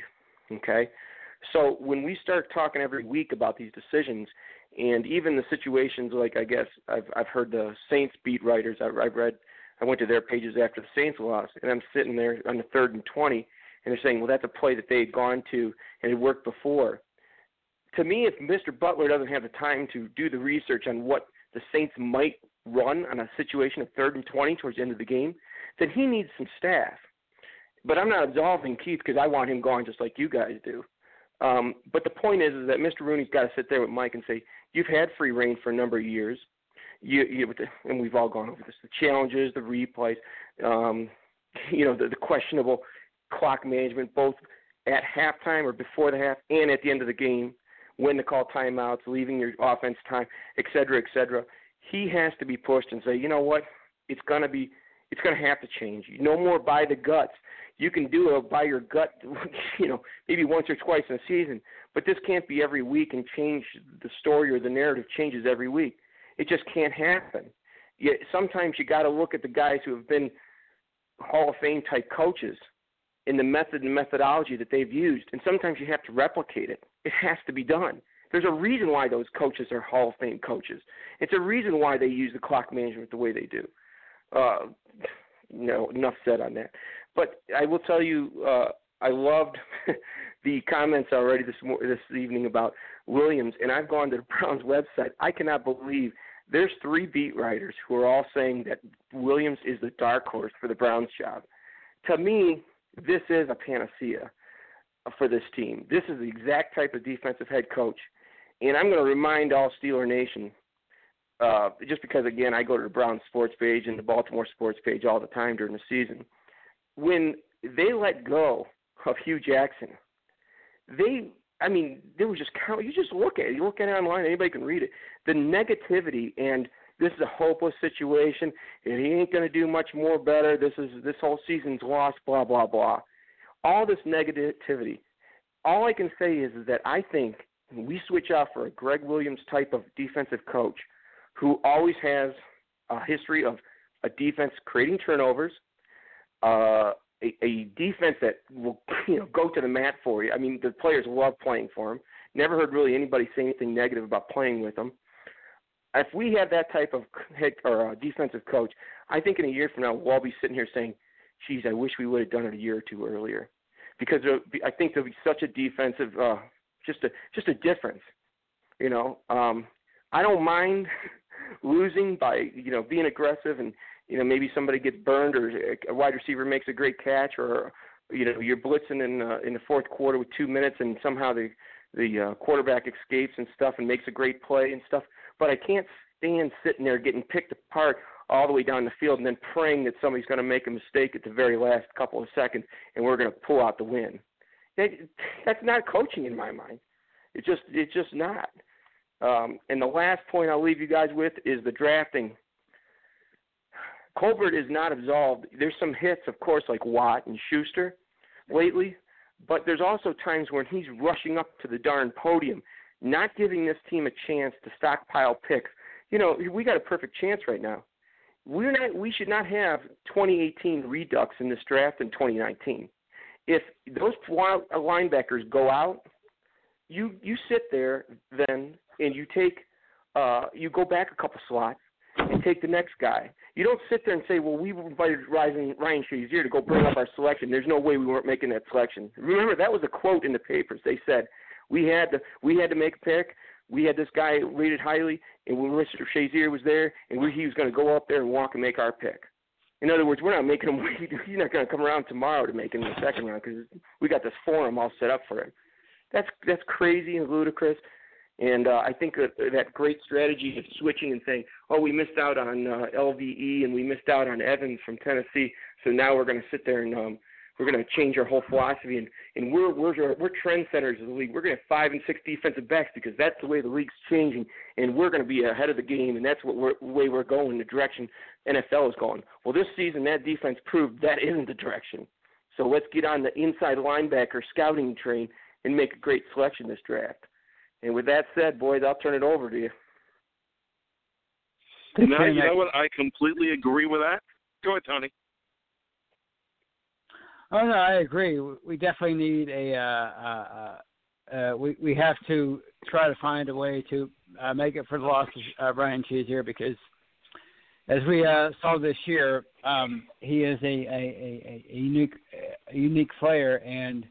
Okay, so when we start talking every week about these decisions, and even the situations like I guess I've I've heard the Saints beat writers. I've, I've read. I went to their pages after the Saints lost, and I'm sitting there on the third and twenty, and they're saying, "Well, that's a play that they had gone to and it worked before." To me, if Mr. Butler doesn't have the time to do the research on what the Saints might run on a situation of third and twenty towards the end of the game, then he needs some staff. But I'm not absolving Keith because I want him gone just like you guys do. Um, but the point is, is that Mr. Rooney's got to sit there with Mike and say, "You've had free reign for a number of years. You, you and we've all gone over this: the challenges, the replays, um, you know, the, the questionable clock management, both at halftime or before the half, and at the end of the game, when to call timeouts, leaving your offense time, et cetera, et cetera. He has to be pushed and say, you know what, it's gonna be, it's gonna have to change. No more by the guts you can do it by your gut, you know, maybe once or twice in a season. But this can't be every week and change the story or the narrative changes every week. It just can't happen. Yet sometimes you got to look at the guys who have been Hall of Fame type coaches in the method and methodology that they've used, and sometimes you have to replicate it. It has to be done. There's a reason why those coaches are Hall of Fame coaches. It's a reason why they use the clock management the way they do. Uh, no, enough said on that. But I will tell you, uh, I loved the comments already this this evening about Williams, and I've gone to the Browns website. I cannot believe there's three beat writers who are all saying that Williams is the dark horse for the Browns job. To me, this is a panacea for this team. This is the exact type of defensive head coach. And I'm going to remind all Steeler Nation, uh, just because, again, I go to the Browns sports page and the Baltimore sports page all the time during the season when they let go of Hue Jackson, they I mean, there was just, you just look at it. You look at it online. Anybody can read it. The negativity and this is a hopeless situation, and he ain't going to do much more better. This is this whole season's lost. Blah blah blah. All this negativity. All I can say is, is that I think we switch out for a Gregg Williams type of defensive coach, who always has a history of a defense creating turnovers, uh, a, a defense that will you know go to the mat for you. I mean, the players love playing for him. Never heard really anybody say anything negative about playing with him. If we have that type of head or uh, defensive coach, I think in a year from now we'll all be sitting here saying, "Geez, I wish we would have done it a year or two earlier," because be, I think there'll be such a defensive, uh, just a just a difference. You know, um, I don't mind losing by you know being aggressive and you know maybe somebody gets burned or a wide receiver makes a great catch or you know you're blitzing in uh, in the fourth quarter with two minutes and somehow the the uh, quarterback escapes and stuff and makes a great play and stuff. But I can't stand sitting there getting picked apart all the way down the field and then praying that somebody's going to make a mistake at the very last couple of seconds and we're going to pull out the win. That, that's not coaching in my mind. It's just it's just not. Um, and the last point I'll leave you guys with is the drafting Colbert is not absolved. There's some hits, of course, like Watt and Schuster lately, but there's also times when he's rushing up to the darn podium, not giving this team a chance to stockpile picks. You know, we got a perfect chance right now. We're not. We should not have 2018 redux in this draft in 2019. If those linebackers go out, you you sit there then and you take uh, you go back a couple slots and take the next guy. You don't sit there and say, "Well, we invited Ryan Ryan Shazier to go bring up our selection. There's no way we weren't making that selection." Remember, that was a quote in the papers. They said we had to we had to make a pick. We had this guy rated highly, and when Mr. Shazier was there, and we, he was going to go up there and walk and make our pick. In other words, we're not making him. He's not going to come around tomorrow to make him in the second round because we got this forum all set up for him. That's that's crazy and ludicrous. And uh, I think that that great strategy of switching and saying, "Oh, we missed out on uh, LVE and we missed out on Evans from Tennessee, so now we're going to sit there and um, we're going to change our whole philosophy and and we're we're we're trendsetters of the league. We're going to have five and six defensive backs because that's the way the league's changing, and we're going to be ahead of the game, and that's what we're, the way we're going, the direction NFL is going. Well, this season that defense proved that isn't the direction. So let's get on the inside linebacker scouting train and make a great selection this draft. And with that said, boys, I'll turn it over to you. Now, you know what? I completely agree with that. Go ahead, Tony. Oh no, I agree. We definitely need a. Uh, uh, uh, we we have to try to find a way to uh, make it for the loss of uh, Ryan Shazier because, as we uh, saw this year, um, he is a, a, a, a unique a unique player, and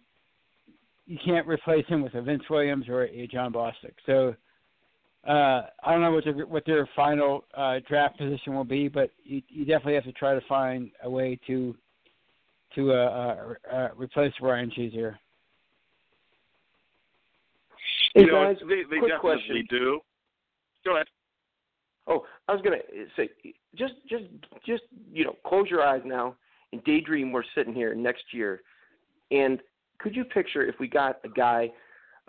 you can't replace him with a Vince Williams or a Jon Bostic. So uh, I don't know what their what their final uh, draft position will be, but you, you definitely have to try to find a way to to uh, uh, uh, replace Ryan Shazier. Hey you know, they, they quick definitely question. do. Go ahead. Oh, I was gonna say, just, just, just, you know, close your eyes now and daydream. We're sitting here next year, and could you picture if we got a guy,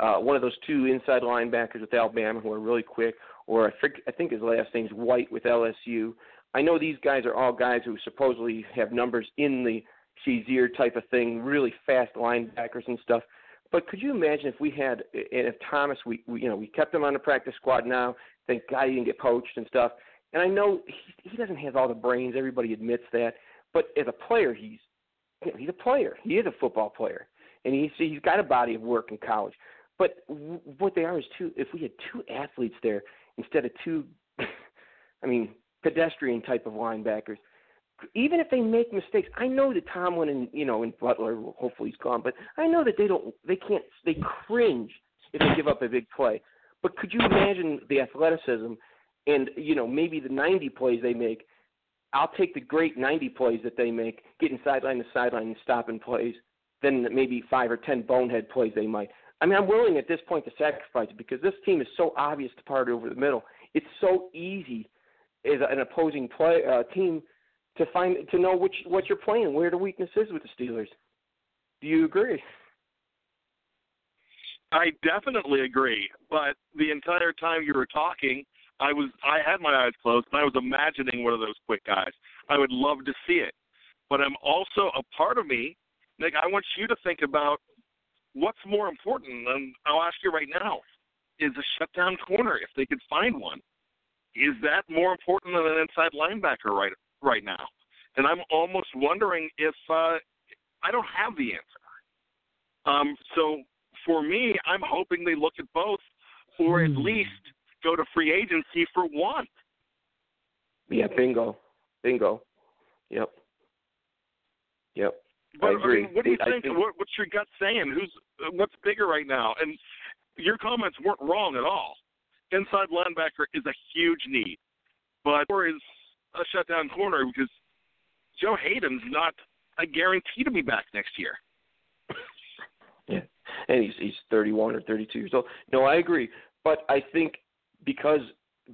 uh, one of those two inside linebackers with Alabama who are really quick, or I think, I think his last name's White with LSU. I know these guys are all guys who supposedly have numbers in the Shazier type of thing, really fast linebackers and stuff. But could you imagine if we had, and if Thomas, we, we you know, we kept him on the practice squad now. Thank God he didn't get poached and stuff. And I know he, he doesn't have all the brains. Everybody admits that. But as a player, he's you know, he's a player. He is a football player, and he's he's got a body of work in college. But w- what they are is two. If we had two athletes there instead of two, I mean, pedestrian type of linebackers, even if they make mistakes, I know that Tomlin and you know and Butler, hopefully he's gone, but I know that they don't, they can't, they cringe if they give up a big play. But could you imagine the athleticism and you know maybe the 90 plays they make? I'll take the great 90 plays that they make, getting sideline to sideline and stopping plays, than maybe five or ten bonehead plays they might. I mean, I'm willing at this point to sacrifice it because this team is so obvious to party over the middle. It's so easy as an opposing play uh, team to find to know which what you're playing, where the weakness is with the Steelers. Do you agree? I definitely agree. But the entire time you were talking, I was I had my eyes closed and I was imagining one of those quick guys. I would love to see it. But I'm also a part of me, Nick, I want you to think about what's more important and I'll ask you right now. Is a shutdown corner if they could find one. Is that more important than an inside linebacker right right now? And I'm almost wondering if uh I don't have the answer. Um so for me, I'm hoping they look at both or at Hmm. least go to free agency for one. Yeah, bingo, bingo. Yep, yep. But, I agree. mean, what do you think? think- What, what's your gut saying? Who's what's bigger right now? And your comments weren't wrong at all. Inside linebacker is a huge need, but or is a shutdown corner because Joe Haden's not a guarantee to be back next year. Yeah, and he's he's 31 or 32 years old. No, I agree, but I think because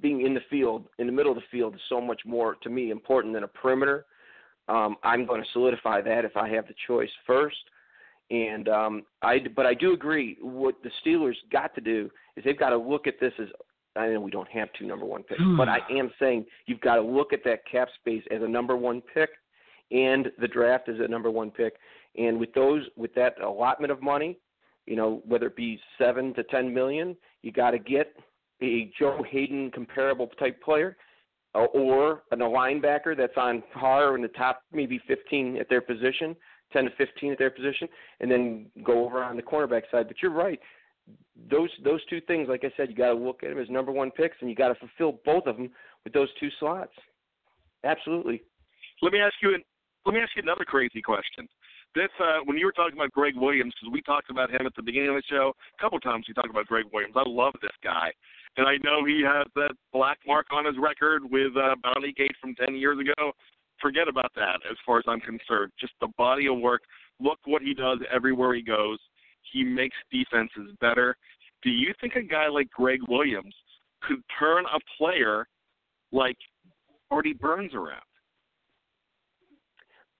being in the field, in the middle of the field, is so much more to me important than a perimeter. Um, I'm going to solidify that if I have the choice first. And um, I, but I do agree. What the Steelers got to do is they've got to look at this as. I know we don't have two number one picks, but I am saying you've got to look at that cap space as a number one pick, and the draft as a number one pick. And with those, with that allotment of money, you know, whether it be seven to ten million, you got to get a Joe Haden comparable type player, uh, or a linebacker that's on par in the top maybe 15 at their position, 10 to 15 at their position, and then go over on the cornerback side. But you're right. Those those two things, like I said, you got to look at them as number one picks, and you got to fulfill both of them with those two slots. Absolutely. Let me ask you. Let me ask you another crazy question. This uh, when you were talking about Gregg Williams, because we talked about him at the beginning of the show a couple times. We talked about Gregg Williams. I love this guy, and I know he has that black mark on his record with uh, Bounty Gate from ten years ago. Forget about that, as far as I'm concerned. Just the body of work. Look what he does everywhere he goes. He makes defenses better. Do you think a guy like Gregg Williams could turn a player like Artie Burns around?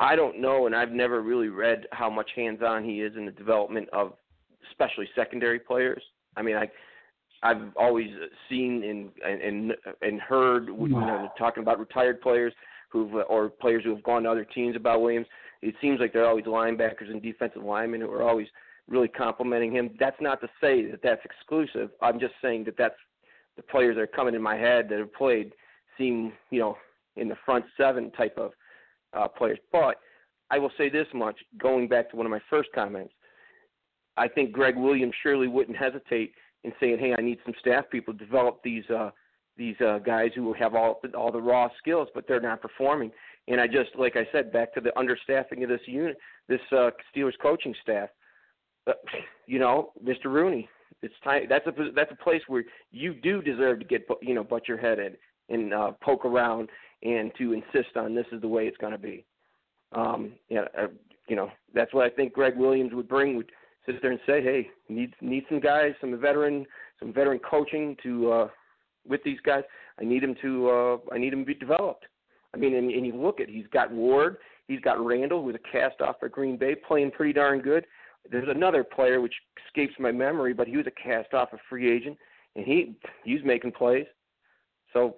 I don't know, and I've never really read how much hands-on he is in the development of, especially secondary players. I mean, I, I've always seen and and and heard, you know, talking about retired players who've or players who have gone to other teams about Williams. It seems like they're always linebackers and defensive linemen who are always really complimenting him. That's not to say that that's exclusive. I'm just saying that that's the players that are coming in my head that have played seem, you know, in the front seven type of uh, players. But I will say this much, going back to one of my first comments, I think Gregg Williams surely wouldn't hesitate in saying, "Hey, I need some staff people to develop these uh, these uh, guys who have all all the raw skills, but they're not performing." And I just, like I said, back to the understaffing of this unit, this uh, Steelers coaching staff. Uh, you know, Mr. Rooney, it's time. That's a that's a place where you do deserve to get you know butt your head in and uh, poke around and to insist on this is the way it's going to be. Um, yeah, uh, you know that's what I think Gregg Williams would bring. Would sit there and say, hey, need need some guys, some veteran, some veteran coaching to uh, with these guys. I need him to uh, I need him to be developed. I mean, and, and you look at he's got Ward, he's got Randall, who's a cast off for Green Bay, playing pretty darn good. There's another player which escapes my memory, but he was a cast off a free agent, and he he's making plays. So,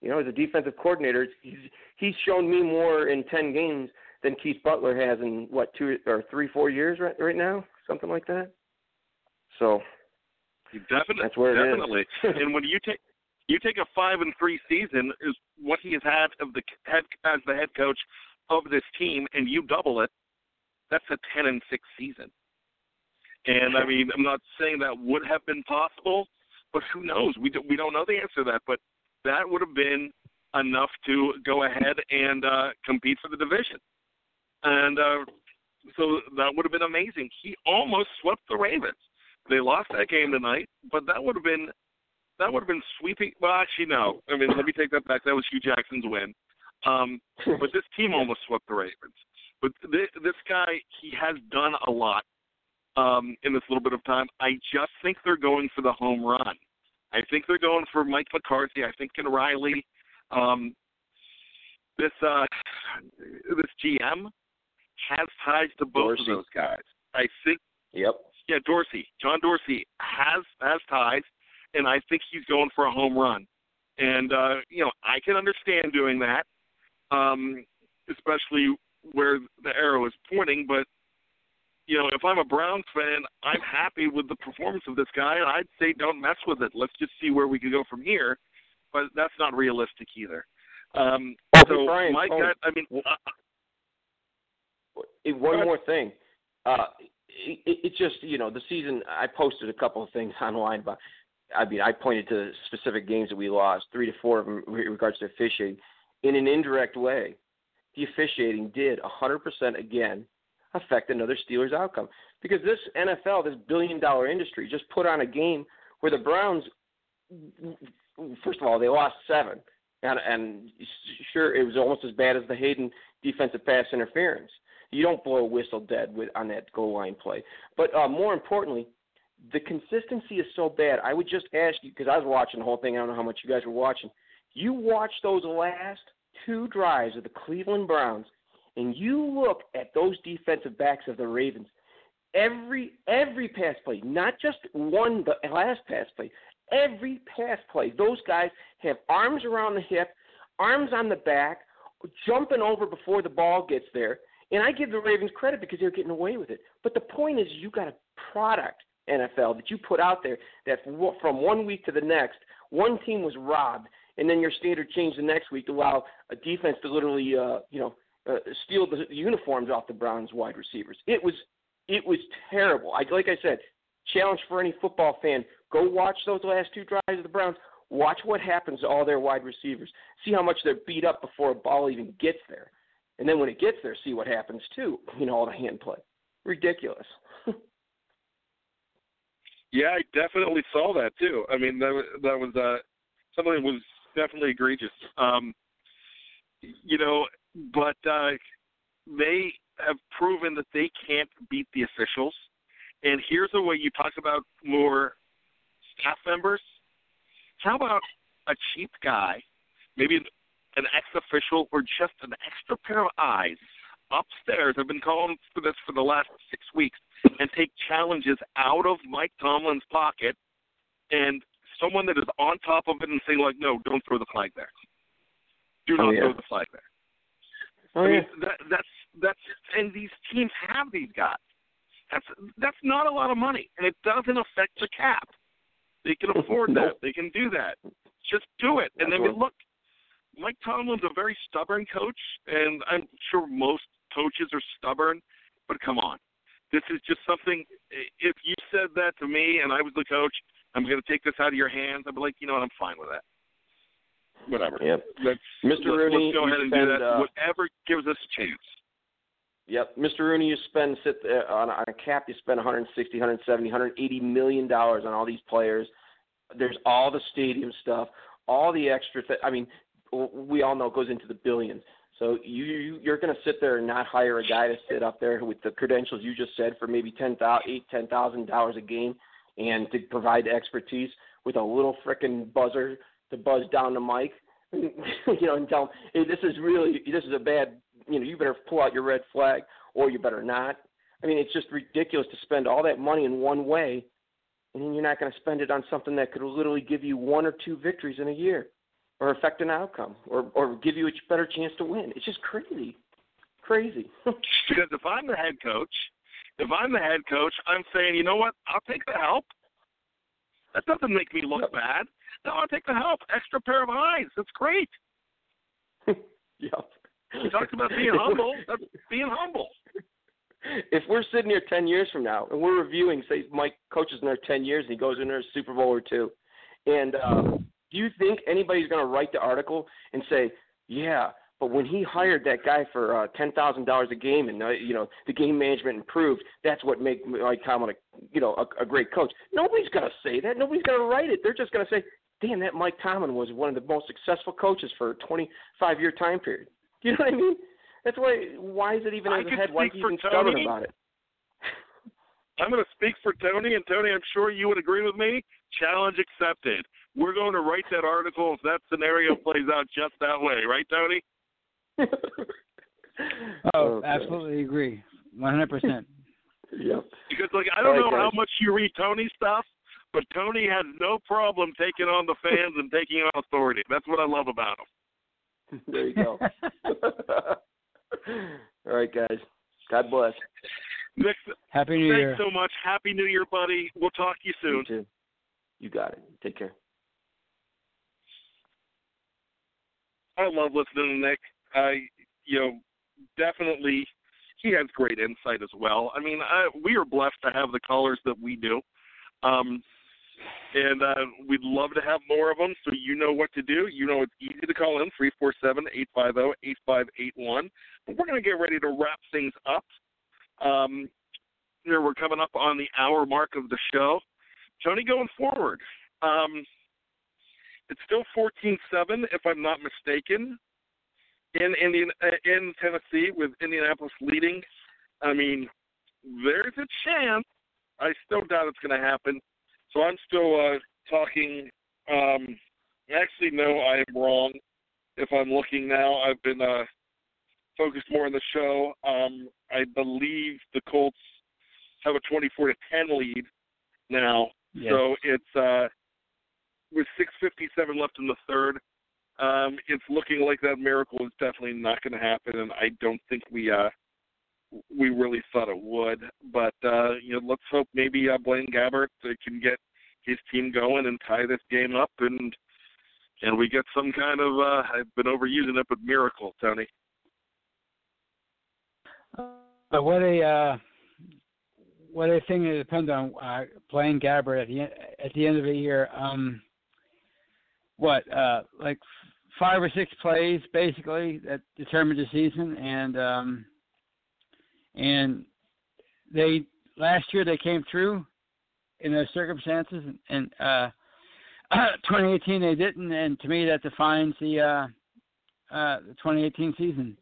you know, as a defensive coordinator, he's he's shown me more in ten games than Keith Butler has in what two or three, four years right right now, something like that. So, definitely, that's where definitely. and when you take you take a five and three season is what he has had of the head as the head coach of this team, and you double it, that's a ten and six season. And I mean, I'm not saying that would have been possible, but who knows? We do, we don't know the answer to that, but that would have been enough to go ahead and uh, compete for the division. And uh, so that would have been amazing. He almost swept the Ravens. They lost that game tonight, but that would have been that would have been sweeping. Well, actually, no. I mean, let me take that back. That was Hue Jackson's win. Um, but this team almost swept the Ravens. But this, this guy, he has done a lot um, in this little bit of time. I just think they're going for the home run. I think they're going for Mike McCarthy. I think Lincoln Riley. Um, this uh, this GM has ties to both Dorsey. of those guys. I think. Yep. Yeah, Dorsey, John Dorsey has has ties, and I think he's going for a home run. And uh, you know, I can understand doing that, um, especially where the arrow is pointing. But you know, if I'm a Browns fan, I'm happy with the performance of this guy, and I'd say don't mess with it. Let's just see where we can go from here. But that's not realistic either. Um, Oh, so Brian, my oh, gut, I mean, uh, one more thing. Uh, it, it, it's just you know the season. I posted a couple of things online about. I mean, I pointed to specific games that we lost, three to four of them in regards to officiating. In an indirect way, the officiating did 100% again affect another Steelers outcome because this NFL, this billion-dollar industry, just put on a game where the Browns, first of all, they lost seven, and, and sure, it was almost as bad as the Haden defensive pass interference. You don't blow a whistle dead with on that goal line play. But uh, more importantly, the consistency is so bad. I would just ask you because I was watching the whole thing. I don't know how much you guys were watching. You watch those last two drives of the Cleveland Browns, and you look at those defensive backs of the Ravens. Every every pass play, not just one the last pass play, every pass play, those guys have arms around the hip, arms on the back, jumping over before the ball gets there. And I give the Ravens credit because they're getting away with it. But the point is, you got a product NFL that you put out there that from one week to the next, one team was robbed, and then your standard changed the next week to allow a defense to literally, uh, you know, uh, steal the uniforms off the Browns wide receivers. It was, it was terrible. I like I said, challenge for any football fan: go watch those last two drives of the Browns. Watch what happens to all their wide receivers. See how much they're beat up before a ball even gets there. And then when it gets there, see what happens too. You know, all the hand play. Ridiculous. Yeah, I definitely saw that too. I mean, that wa- that was uh, something that was definitely egregious. Um, you know, but uh, they have proven that they can't beat the officials. And here's a way you talk about more staff members. How about a cheap guy, maybe an, ex-official or just an extra pair of eyes upstairs? I've been calling for this for the last six weeks and take challenges out of Mike Tomlin's pocket and someone that is on top of it and saying like, no, don't throw the flag there. Do Oh, not yeah. throw the flag there. Oh, I yeah. mean, that, that's that's and these teams have these guys. That's that's not a lot of money, and it doesn't affect the cap. They can afford No. that. They can do that. Just do it. And That's then look. Mike Tomlin's a very stubborn coach, and I'm sure most coaches are stubborn. But come on, this is just something. If you said that to me and I was the coach, I'm going to take this out of your hands. I'd be like, you know what, I'm fine with that. Whatever. Yep. Let's, Mr. Rooney, let's go ahead and spend, do that. uh, Whatever gives us a chance. Yep, Mr. Rooney, you spend sit uh, on, on a cap. You spend 160, 170, 180 million dollars on all these players. There's all the stadium stuff, all the extra. Th- I mean, we all know it goes into the billions. So you, you you're going to sit there and not hire a guy to sit up there with the credentials you just said for maybe ten thousand, eight, ten thousand dollars a game, and to provide expertise with a little frickin' buzzer to buzz down the mic, you know, and tell him, hey, this is really this is a bad you know, you better pull out your red flag or you better not. I mean, it's just ridiculous to spend all that money in one way and then you're not going to spend it on something that could literally give you one or two victories in a year or affect an outcome or or give you a better chance to win. It's just crazy. Crazy. Because if I'm the head coach, if I'm the head coach, I'm saying, you know what? I'll take the help. That doesn't make me look Yep. bad. No, I'll take the help. Extra pair of eyes. That's great. yep. We talked about being humble. That's being humble. If we're sitting here 10 years from now and we're reviewing, say, Mike coaches in there 10 years and he goes in there a Super Bowl or two, and uh, do you think anybody's going to write the article and say, yeah, but when he hired that guy for uh, ten thousand dollars a game, and uh, you know the game management improved, that's what made Mike Tomlin, a, you know, a, a great coach. Nobody's going to say that. Nobody's going to write it. They're just going to say, "Damn, that Mike Tomlin was one of the most successful coaches for a twenty-five year time period." Do You know what I mean? That's why. Why is it even I in his head? Why is speak he for even stubborn about it? I'm going to speak for Tony, and Tony, I'm sure you would agree with me. Challenge accepted. We're going to write that article if that scenario plays out just that way, right, Tony? Oh, Okay. absolutely agree. 100%. Yep. Because like I don't All right, know how much you read Tony's stuff, but Tony has no problem taking on the fans and taking on authority. That's what I love about him. there you go. All right, guys. God bless. Nick, Happy New thanks Year. so much. Happy New Year, buddy. We'll talk to you soon. You too. You got it. Take care. I love listening to Nick. I, you know, definitely he has great insight as well. I mean, I, we are blessed to have the callers that we do, um, and uh, we'd love to have more of them. So you know what to do. You know it's easy to call in three four seven eight five zero eight five eight one. But we're going to get ready to wrap things up. Um, we're coming up on the hour mark of the show. Tony, going forward. Um, it's still 14-7, if I'm not mistaken, in Indian uh, in Tennessee with Indianapolis leading. I mean, there's a chance. I still doubt it's going to happen. So I'm still uh, talking. Um, actually, no, I am wrong. If I'm looking now, I've been uh, focused more on the show. Um, I believe the Colts have a 24 to 10 lead now. Yes. So it's uh, with 6:57 left in the third. Um, it's looking like that miracle is definitely not going to happen, and I don't think we uh, we really thought it would. But uh, you know, let's hope maybe uh, Blaine Gabbert uh, can get his team going and tie this game up, and and we get some kind of uh, I've been overusing it, but miracle, Tony. But what a uh, what a thing that depends on uh, Blaine Gabbert at the en- at the end of the year. Um, what uh, like five or six plays basically that determined the season, and um, and they last year they came through in those circumstances, and uh, 2018 they didn't, and to me that defines the uh, uh, the 2018 season.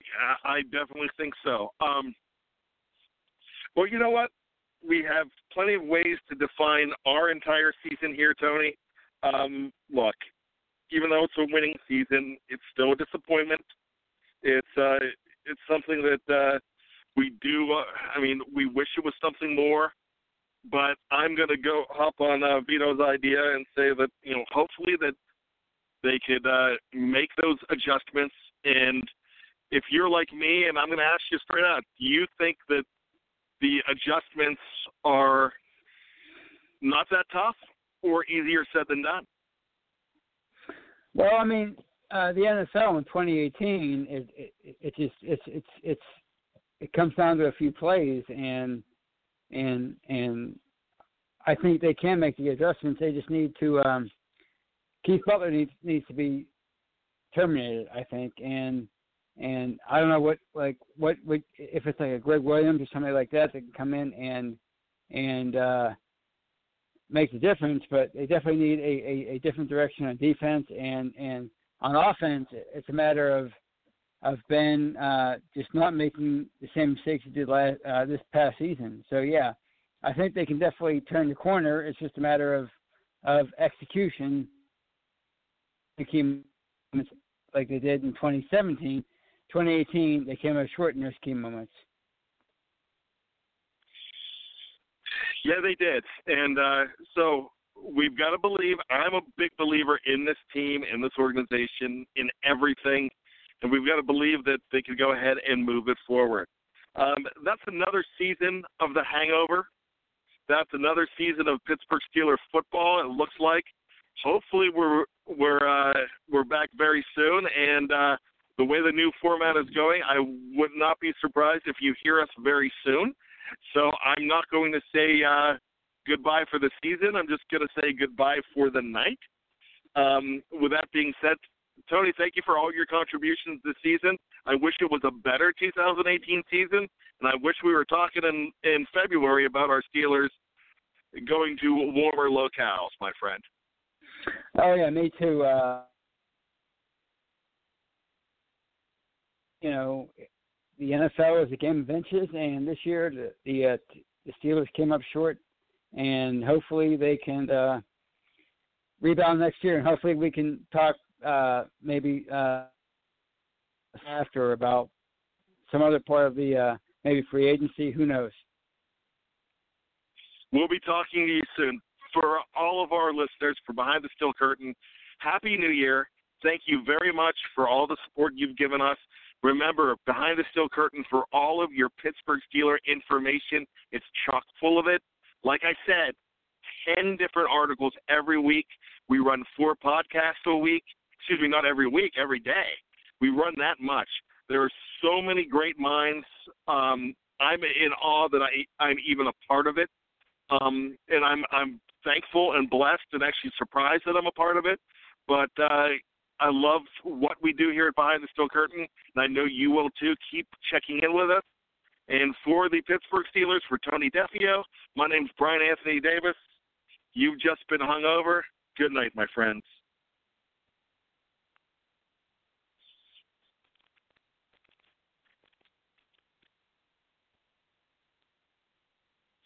Yeah, I definitely think so. Um, well, you know what? We have plenty of ways to define our entire season here, Tony. Um, look, even though it's a winning season, it's still a disappointment. It's uh, it's something that uh, we do. Uh, I mean, we wish it was something more, but I'm going to go hop on uh, Vito's idea and say that you know, hopefully that they could uh, make those adjustments and if you're like me, and I'm going to ask you straight out, do you think that the adjustments are not that tough or easier said than done? Well, I mean, uh, the NFL in 2018, it, it, it just it's it's it's it comes down to a few plays, and and and I think they can make the adjustments. They just need to. Um, Keith Butler needs needs to be terminated, I think, and and I don't know what like what what if it's like a Gregg Williams or somebody like that that can come in and and uh, make the difference, but they definitely need a, a, a different direction on defense and and on offense. It's a matter of of Ben uh, just not making the same mistakes he did last uh, this past season. So yeah, I think they can definitely turn the corner. It's just a matter of of execution. Like they did in 2017 2018, they came up short in those key moments. Yeah, they did. And uh, so we've got to believe. I'm a big believer in this team, in this organization, in everything. And we've got to believe that they can go ahead and move it forward. Um, that's another season of the hangover. That's another season of Pittsburgh Steelers football. It looks like. Hopefully, we're we're uh, we're back very soon, and uh, the way the new format is going, I would not be surprised if you hear us very soon. So I'm not going to say uh, goodbye for the season. I'm just going to say goodbye for the night. Um, with that being said, Tony, thank you for all your contributions this season. I wish it was a better 2018 season, and I wish we were talking in, in February about our Steelers going to warmer locales, my friend. Oh yeah, me too. Uh, you know, the NFL is a game of inches, and this year the the, uh, the Steelers came up short, and hopefully they can uh, rebound next year, and hopefully we can talk uh, maybe uh, after about some other part of the uh, maybe free agency. Who knows? We'll be talking to you soon. For all of our listeners, for Behind the Steel Curtain, Happy New Year. Thank you very much for all the support you've given us. Remember, behind the steel curtain for all of your Pittsburgh Steeler information, it's chock full of it. Like I said, 10 different articles every week. We run four podcasts a week. Excuse me, not every week, every day. We run that much. There are so many great minds. Um, I'm in awe that I, I'm even a part of it. Um, and I'm, I'm thankful and blessed and actually surprised that I'm a part of it. But uh, I love what we do here at Behind the Steel Curtain, and I know you will too. Keep checking in with us. And for the Pittsburgh Steelers, for Tony Defeo, my name's Bryan Anthony Davis. You've just been hung over. Good night, my friends.